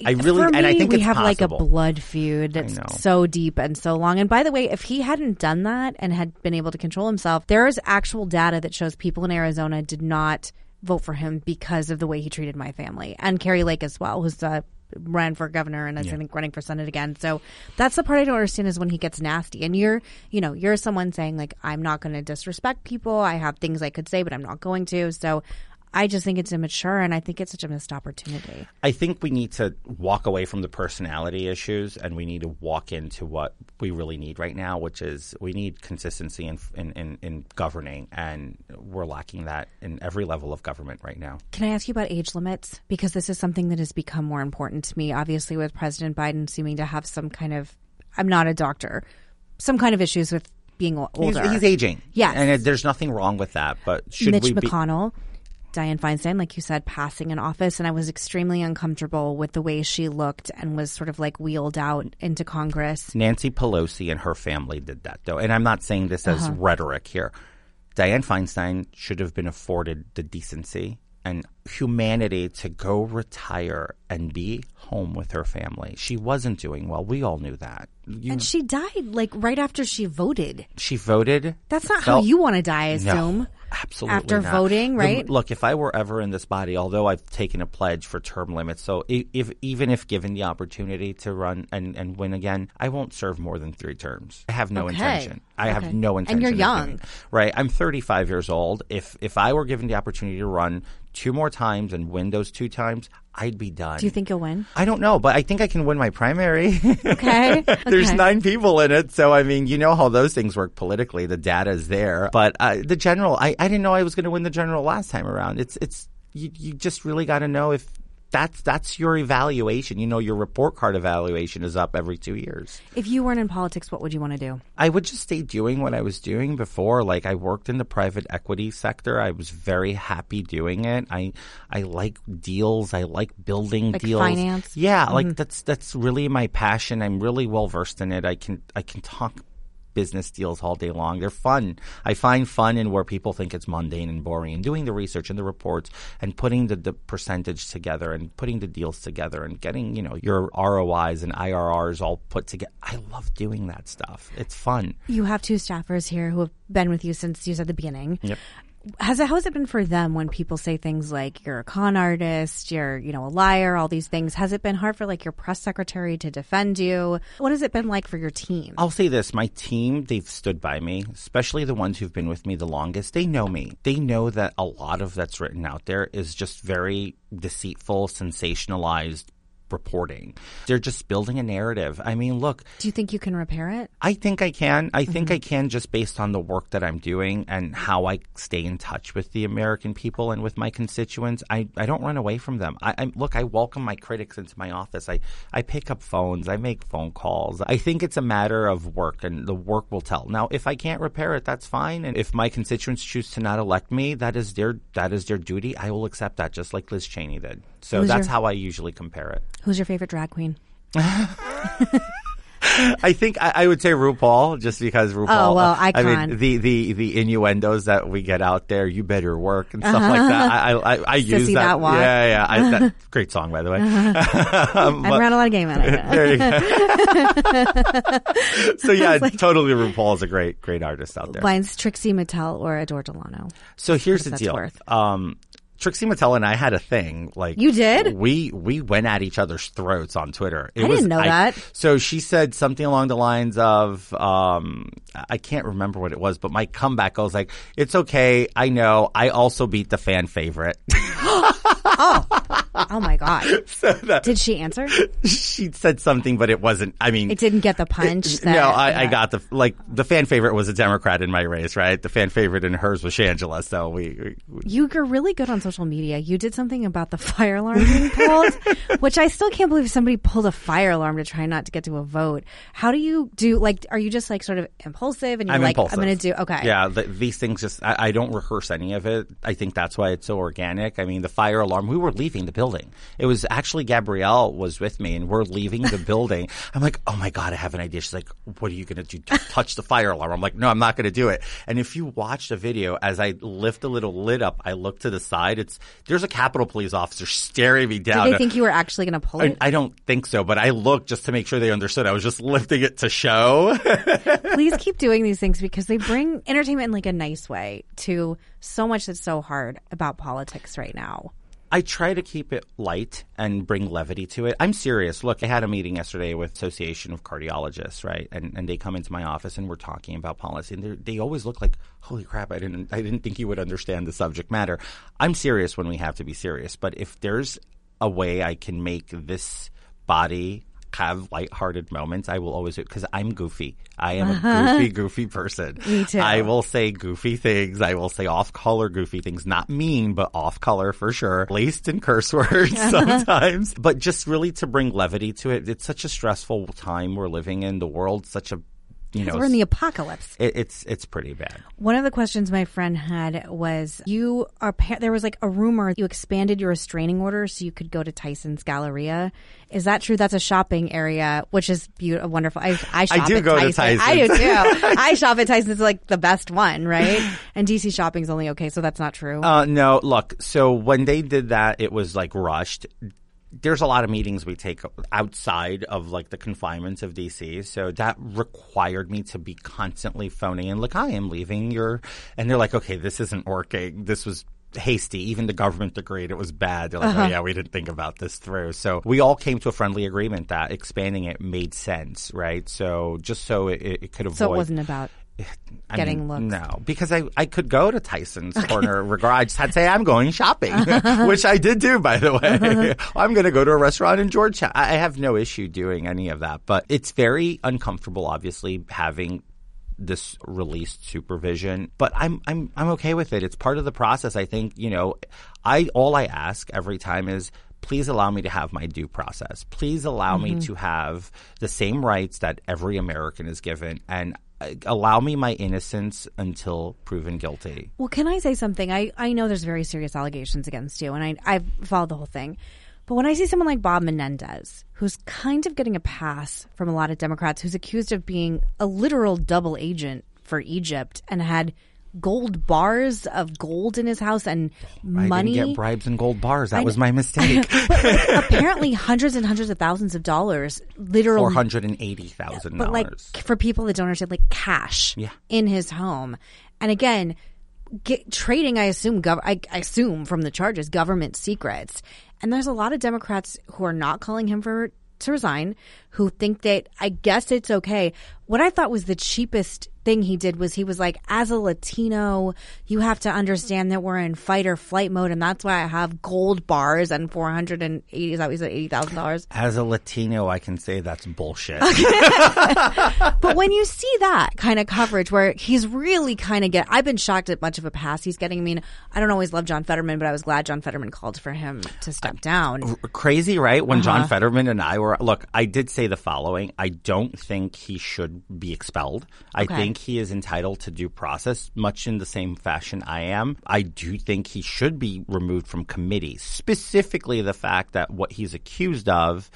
I really, me, and I think we have like a blood feud that's so deep and so long. And by the way, if he hadn't done that and had been able to control himself, there is actual data that shows people in Arizona did not vote for him because of the way he treated my family and Kari Lake as well, who's uh, ran for governor and is I think running for senate again. So that's the part I don't understand is when he gets nasty. And you're, you know, you're someone saying like I'm not going to disrespect people. I have things I could say, but I'm not going to. So. I just think it's immature, and I think it's such a missed opportunity. I think we need to walk away from the personality issues and we need to walk into what we really need right now, which is we need consistency in, in, in, in governing, and we're lacking that in every level of government right now. Can I ask you about age limits? Because this is something that has become more important to me. Obviously, with President Biden seeming to have some kind of, I'm not a doctor, some kind of issues with being o- He's, older. he's aging. Yes. And it, there's nothing wrong with that. But should Mitch we be. Dianne Feinstein, like you said, passing in office, and I was extremely uncomfortable with the way she looked and was sort of like wheeled out into Congress. Nancy Pelosi and her family did that, though. And I'm not saying this as Uh-huh. rhetoric here. Dianne Feinstein should have been afforded the decency and humanity to go retire and be home with her family. She wasn't doing well. We all knew that. You, And she died like right after she voted. she voted. That's not how you want to die, I assume. No, absolutely After not. voting, The- right? look, if I were ever in this body, although I've taken a pledge for term limits, so i- if even if given the opportunity to run and, and win again, I won't serve more than three terms. I have no Okay. intention. I Okay. have no intention. And you're young. doing- right? I'm 35 years old. If if I were given the opportunity to run two more times and win those two times, I'd be done. Do you think you'll win? I don't know, but I think I can win my primary. Okay. (laughs) There's Okay. nine people in it, so I mean, you know how those things work politically. The data is there, but uh, the general, I, I didn't know I was going to win the general last time around. It's it's you, you just really got to know if that's that's your evaluation. You know, your report card evaluation is up every two years. If you weren't in politics, what would you want to do? I would just stay doing what I was doing before. Like I worked in the private equity sector. I was very happy doing it. I I like deals. I like building Like deals. finance? Yeah, like mm-hmm. that's that's really my passion. I'm really well versed in it. I can I can talk business deals all day long. They're fun. I find fun in where people think it's mundane and boring and doing the research and the reports and putting the, the percentage together and putting the deals together and getting, you know, your ROIs and IRRs all put together. I love doing that stuff. It's fun. You have two staffers here who have been with you since you said the beginning. Yep. Has it, how has it been for them when people say things like you're a con artist, you're you know a liar, all these things? Has it been hard for like your press secretary to defend you? What has it been like for your team? I'll say this my team, they've stood by me, especially the ones who've been with me the longest. They know me. They know that a lot of that's written out there is just very deceitful, sensationalized reporting. They're just building a narrative. I mean, look, Do you think you can repair it? I think I can. I think Mm-hmm. I can just based on the work that I'm doing and how I stay in touch with the American people and with my constituents. I, I don't run away from them. I, I look. I welcome my critics into my office. I I pick up phones. I make phone calls. I think it's a matter of work, and the work will tell. Now, if I can't repair it, that's fine. And if my constituents choose to not elect me, that is their that is their duty. I will accept that, just like Liz Cheney did. So Who's that's your- how I usually compare it. Who's your favorite drag queen? (laughs) (laughs) I think I, I, would say RuPaul, just because RuPaul. Oh well, I mean the, the the innuendos that we get out there. You better work and stuff uh-huh. like that. I I, I use that. that walk. Yeah, yeah. I, that, (laughs) great song, by the way. Uh-huh. um, I've run a lot of game at it. there you go. so yeah, like, totally. RuPaul is a great great artist out there. Mine's Trixie Mattel or Adore Delano. So here's the deal. Um, Trixie Mattel and I had a thing. Like you did. We we went at each other's throats on Twitter. It I was, didn't know I, that. So she said something along the lines of, um, I can't remember what it was, but my comeback I was like, "It's okay. I know. I also beat the fan favorite." (gasps) oh, oh my god! (laughs) So Did she answer? She said something, but it wasn't. I mean, it didn't get the punch. It, that, no, I, I, got the like the fan favorite was a Democrat in my race, right? The fan favorite in hers was Shangela. So we, we you are really good on social social media, you did something about the (laughs) fire alarm being pulled, which I still can't believe somebody pulled a fire alarm to try not to get to a vote. How do you do? Like, are you just like sort of impulsive and you're I'm like, impulsive. I'm going to do okay? Yeah, the, these things just I, I, don't rehearse any of it. I think that's why it's so organic. I mean, the fire alarm. We were leaving the building. It was actually Gabrielle was with me, and we're leaving the building. (laughs) I'm like, oh my god, I have an idea. She's like, what are you going to do? Touch the fire alarm? I'm like, no, I'm not going to do it. And if you watch the video, as I lift the little lid up, I look to the side. It's there's a Capitol Police officer staring me down. Did they think you were actually going to pull it? I, I, don't think so, but I looked just to make sure they understood. I was just lifting it to show. (laughs) Please keep doing these things because they bring entertainment in like a nice way to so much that's so hard about politics right now. I try to keep it light and bring levity to it. I'm serious. Look, I had a meeting yesterday with Association of Cardiologists, right? And and they come into my office and we're talking about policy, and they always look like, "Holy crap! I didn't I didn't think you would understand the subject matter." I'm serious when we have to be serious, but if there's a way I can make this body have lighthearted moments, I will always do because I'm goofy. I am a (laughs) goofy, goofy person. Me too. I will say goofy things. I will say off color goofy things. Not mean, but off color for sure. Laced in curse (laughs) words sometimes. but just really to bring levity to it. It's such a stressful time we're living in. The world's such a you know, we're in the apocalypse. It, it's it's pretty bad. One of the questions my friend had was you are there was like a rumor you expanded your restraining order so you could go to Tyson's Galleria. Is that true? That's a shopping area, which is beautiful, wonderful. I I shop I do at go Tyson. to Tyson's. I do too. (laughs) I shop at Tyson's. It's like the best one, right? And DC shopping's only okay, so that's not true. Uh, no, look. So when they did that, it was like rushed there's a lot of meetings we take outside of like the confinements of DC. So that required me to be constantly phoning in, like, I am leaving your, and they're like, okay, this isn't working. This was hasty. Even the government agreed it was bad. They're like, oh, uh-huh. oh yeah, we didn't think about this through. So we all came to a friendly agreement that expanding it made sense, right? So just so it, it could avoid. So it wasn't about I getting mean, looks. No, because I, I could go to Tyson's okay. corner regard. I just had to say I'm going shopping, (laughs) which I did do, by the way. (laughs) I'm going to go to a restaurant in Georgetown. I have no issue doing any of that, but it's very uncomfortable, obviously, having this released supervision, but I'm I'm I'm okay with it. It's part of the process. I think you know, I all I ask every time is please allow me to have my due process. Please allow mm-hmm. me to have the same rights that every American is given, and allow me my innocence until proven guilty. Well, can I say something? I, I know there's very serious allegations against you, and I, I've followed the whole thing. But when I see someone like Bob Menendez, who's kind of getting a pass from a lot of Democrats, who's accused of being a literal double agent for Egypt and had – gold bars of gold in his house and money. I didn't get bribes and gold bars. That was my (laughs) mistake. but like, apparently, hundreds and hundreds of thousands of dollars, literally four hundred and eighty thousand. But like for people that don't understand, like cash yeah. in his home, and again. Get, trading, I assume, gov- I, I assume from the charges, government secrets, and there's a lot of Democrats who are not calling him for to resign, who think that I guess it's okay. What I thought was the cheapest thing he did was he was like, as a Latino, you have to understand that we're in fight or flight mode, and that's why I have gold bars and four hundred and eighty. Is that what he said? Eighty thousand dollars. As a Latino, I can say that's bullshit. (laughs) but when you see that kind of coverage, where he's really kind of get, I've been shocked at much of a pass he's getting. I mean, I don't always love John Fetterman, but I was glad John Fetterman called for him to step down. Crazy, right? When uh-huh. John Fetterman and I were look, I did say the following: I don't think he should be expelled. I okay. think he is entitled entitled to due process, much in the same fashion I am. I do think he should be removed from committee, specifically the fact that what he's accused of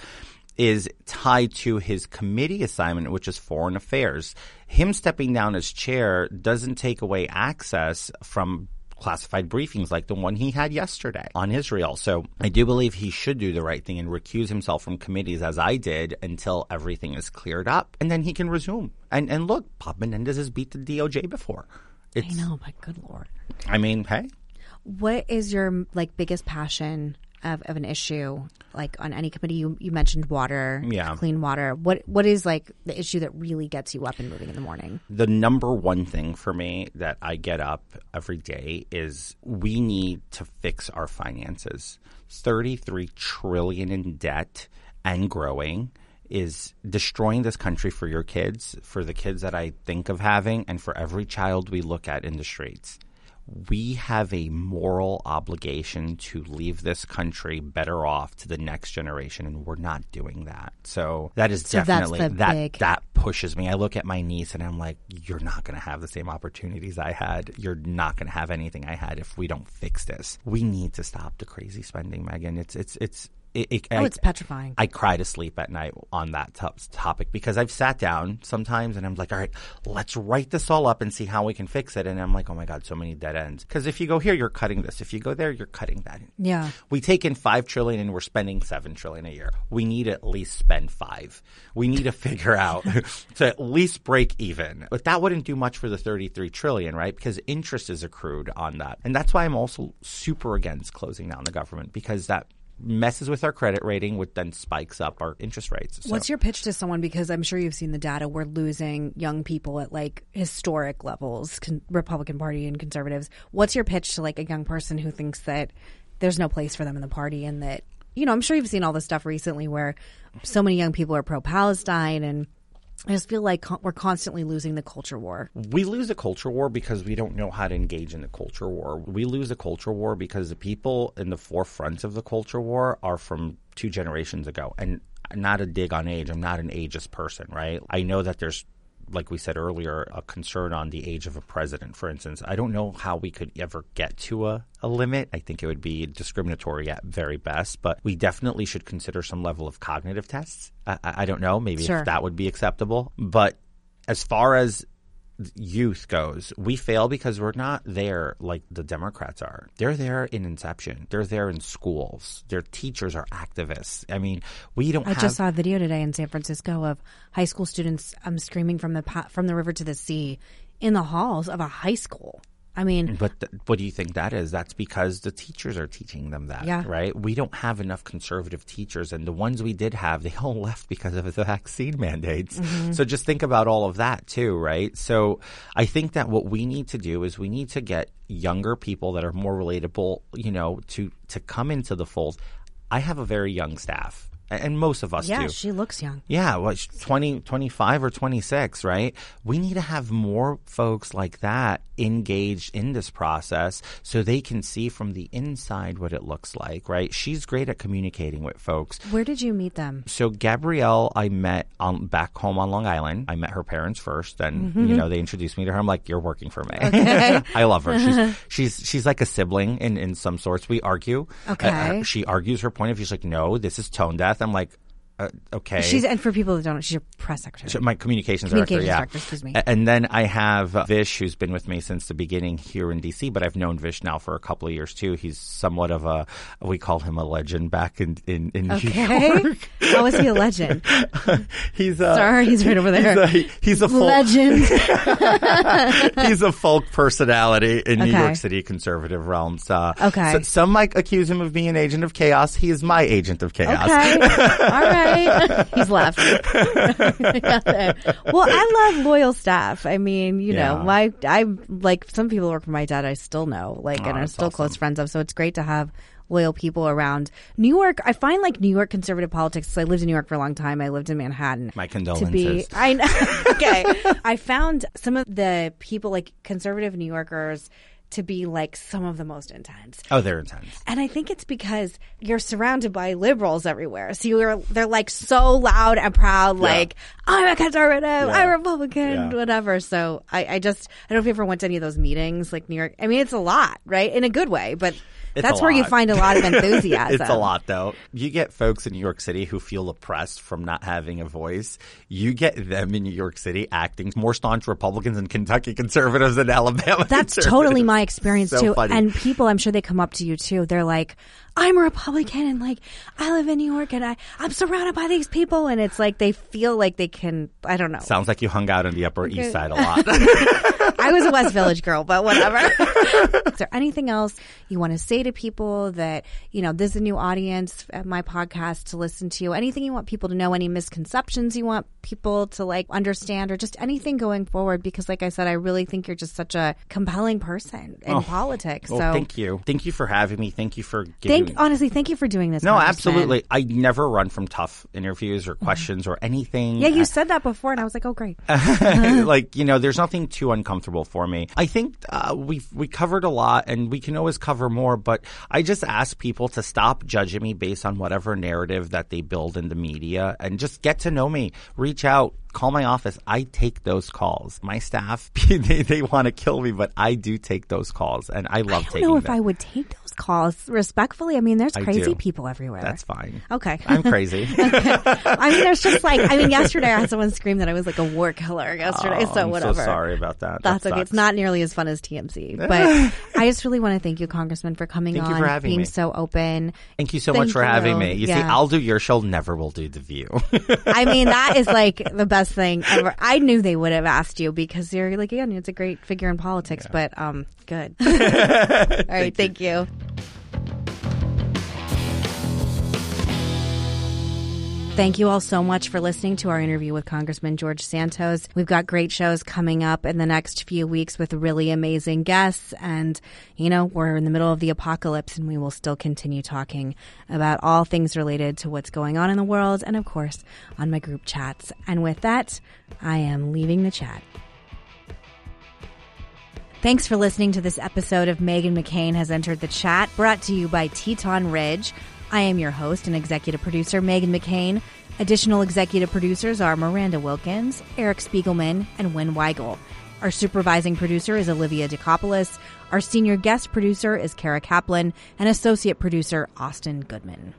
is tied to his committee assignment, which is foreign affairs. Him stepping down as chair doesn't take away access from classified briefings like the one he had yesterday on Israel. So I do believe he should do the right thing and recuse himself from committees as I did until everything is cleared up and then he can resume. And and look, Bob Menendez has beat the DOJ before. It's, I know, but good lord. I mean, hey, What is your like biggest passion of, of an issue? Like on any committee, you, you mentioned water, Yeah. clean water. What what is like the issue that really gets you up and moving in the morning? the number one thing for me that I get up every day is we need to fix our finances. 33 trillion in debt and growing is destroying this country for your kids, for the kids that I think of having, and for every child we look at in the streets. We have a moral obligation to leave this country better off to the next generation, and we're not doing that. So that is So definitely that big- that pushes me. I look at my niece and I'm like, you're not going to have the same opportunities I had. You're not going to have anything I had if we don't fix this. We need to stop the crazy spending, Meghan. It's it's it's. It, it, Oh, I- it's petrifying. I cry to sleep at night on that to- topic because I've sat down sometimes and I'm like, all right, let's write this all up and see how we can fix it. And I'm like, oh my God, so many dead ends. Because if you go here, you're cutting this. If you go there, you're cutting that. Yeah. We take in five trillion and we're spending seven trillion a year. We need to at least spend five. We need to (laughs) figure out to at least break even. But that wouldn't do much for the 33 trillion, right? Because interest is accrued on that. And that's why I'm also super against closing down the government because that messes with our credit rating, which then spikes up our interest rates. So- What's your pitch to someone? Because I'm sure you've seen the data. We're losing young people at like historic levels, con- Republican Party and conservatives. What's your pitch to like a young person who thinks that there's no place for them in the party and that, you know, I'm sure you've seen all this stuff recently where so many young people are pro Palestine and I just feel like we're constantly losing the culture war. we lose the culture war because we don't know how to engage in the culture war. We lose the culture war because the people in the forefront of the culture war are from two generations ago. And not a dig on age. I'm not an ageist person, right? I know that there's like we said earlier, a concern on the age of a president, for instance. I don't know how we could ever get to a, a limit. I think it would be discriminatory at very best, but we definitely should consider some level of cognitive tests. I, I don't know, maybe Sure. if that would be acceptable. But as far as youth goes, we fail because we're not there like the Democrats are. They're there in inception. They're there in schools. Their teachers are activists. I mean, we don't I have just saw a video today in San Francisco of high school students um, screaming from the from the river to the sea in the halls of a high school. I mean, But th- what do you think that is? That's because the teachers are teaching them that, Yeah. right? We don't have enough conservative teachers, and the ones we did have, they all (laughs) left because of the vaccine mandates. Mm-hmm. So just think about all of that too, right? So I think that what we need to do is we need to get younger people that are more relatable, you know, to to come into the fold. I have a very young staff, and most of us yeah, do. she looks young. Yeah, what, 20, 25 or 26, right? We need to have more folks like that engaged in this process so they can see from the inside what it looks like, right? She's great at communicating with folks. Where did you meet them? So Gabrielle, I met on back home on Long Island. I met her parents first, and you know they introduced me to her. I'm like, "You're working for me." (laughs) I love her. She's (laughs) she's she's like a sibling in in some sorts. We argue. Okay. Uh, uh, she argues her point of view. She's like, "No, this is tone deaf." I'm like, uh, "Okay." She's and for people that don't know, she's your press secretary. So my communications, Communications director, yeah. director, excuse me. And then I have uh, Vish, who's been with me since the beginning here in DC, but I've known Vish now for a couple of years too. He's somewhat of a, we call him a legend back in in, in New okay, York. how is he a legend? (laughs) He's a Sorry, he's right over there. He's a, he's a folk, legend. (laughs) he's a folk personality in New York City conservative realms. Uh, Okay. so- some might accuse him of being an agent of chaos. He is my agent of chaos. Okay. (laughs) All right. He's laughing. (laughs) well, I love loyal staff. I mean, you know, Yeah. my I like some people work for my dad. I still know, like, oh, and Oh, are still awesome. close friends of. So it's great to have loyal people around. New York, I find like New York conservative politics. So I lived in New York for a long time. I lived in Manhattan. My condolences. To condolences. be, I know. (laughs) okay. I found some of the people, like conservative New Yorkers, to be like some of the most intense. Oh, they're intense. And I think it's because you're surrounded by liberals everywhere. So you're they're like so loud and proud, like I'm a conservative, I'm Republican, Yeah. whatever. So I, I just I don't know if you ever went to any of those meetings, like New York. I mean, it's a lot, right? In a good way, but that's where you find a lot of enthusiasm. (laughs) It's a lot, though. You get folks in New York City who feel oppressed from not having a voice. You get them in New York City acting more staunch Republicans and Kentucky conservatives than Alabama. That's totally my experience So too. funny. And people, I'm sure they come up to you too. They're like, I'm a Republican and like, I live in New York and I, I'm surrounded by these people. And it's like, they feel like they can, I don't know. Sounds like you hung out on the Upper East Side a lot. (laughs) I was a West Village girl, but whatever. (laughs) is there anything else you want to say to people that, you know, this is a new audience at my podcast to listen to? Anything you want people to know? Any misconceptions you want people to like understand or just anything going forward? Because like I said, I really think you're just such a compelling person in oh, politics. well, so thank you. Thank you for having me. Thank you for giving thank, honestly, thank you for doing this. No, absolutely. I never run from tough interviews or questions or anything. Yeah, you said that before and I was like, oh, great. (laughs) like you know, there's nothing too uncomfortable for me. I think uh, we we covered a lot, and we can always cover more. But I just ask people to stop judging me based on whatever narrative that they build in the media, and just get to know me. Reach out. Call my office. I take those calls. My staff, (laughs) they, they want to kill me, but I do take those calls, and I love I don't taking know if them. I would take those calls respectfully. I mean, there's I crazy do. people everywhere. That's fine. Okay. I'm crazy. (laughs) I mean, there's just like, I mean, (laughs) yesterday I had someone scream that I was like a war killer yesterday, Oh, so I'm whatever. so sorry about that. That's That okay. It's not nearly as fun as TMZ, (laughs) but I just really want to thank you, Congressman, for coming Thank on, you for having being me. so open. Thank you so Thank much for having me. You see, I'll do your show, never will do the View. I mean, that is like the best thing ever. I knew they would have asked you because you're like, again, it's a great figure in politics, but um, good. All right, thank you. Thank you all so much for listening to our interview with Congressman George Santos. We've got great shows coming up in the next few weeks with really amazing guests. And, you know, we're in the middle of the apocalypse and we will still continue talking about all things related to what's going on in the world and, of course, on my group chats. And with that, I am leaving the chat. Thanks for listening to this episode of Meghan McCain Has Entered the Chat, brought to you by Teton Ridge. I am your host and executive producer, Meghan McCain. Additional executive producers are Miranda Wilkins, Eric Spiegelman, and Wynn Weigel. Our supervising producer is Olivia DeCopoulos. Our senior guest producer is Kara Kaplan, and associate producer Austin Goodman.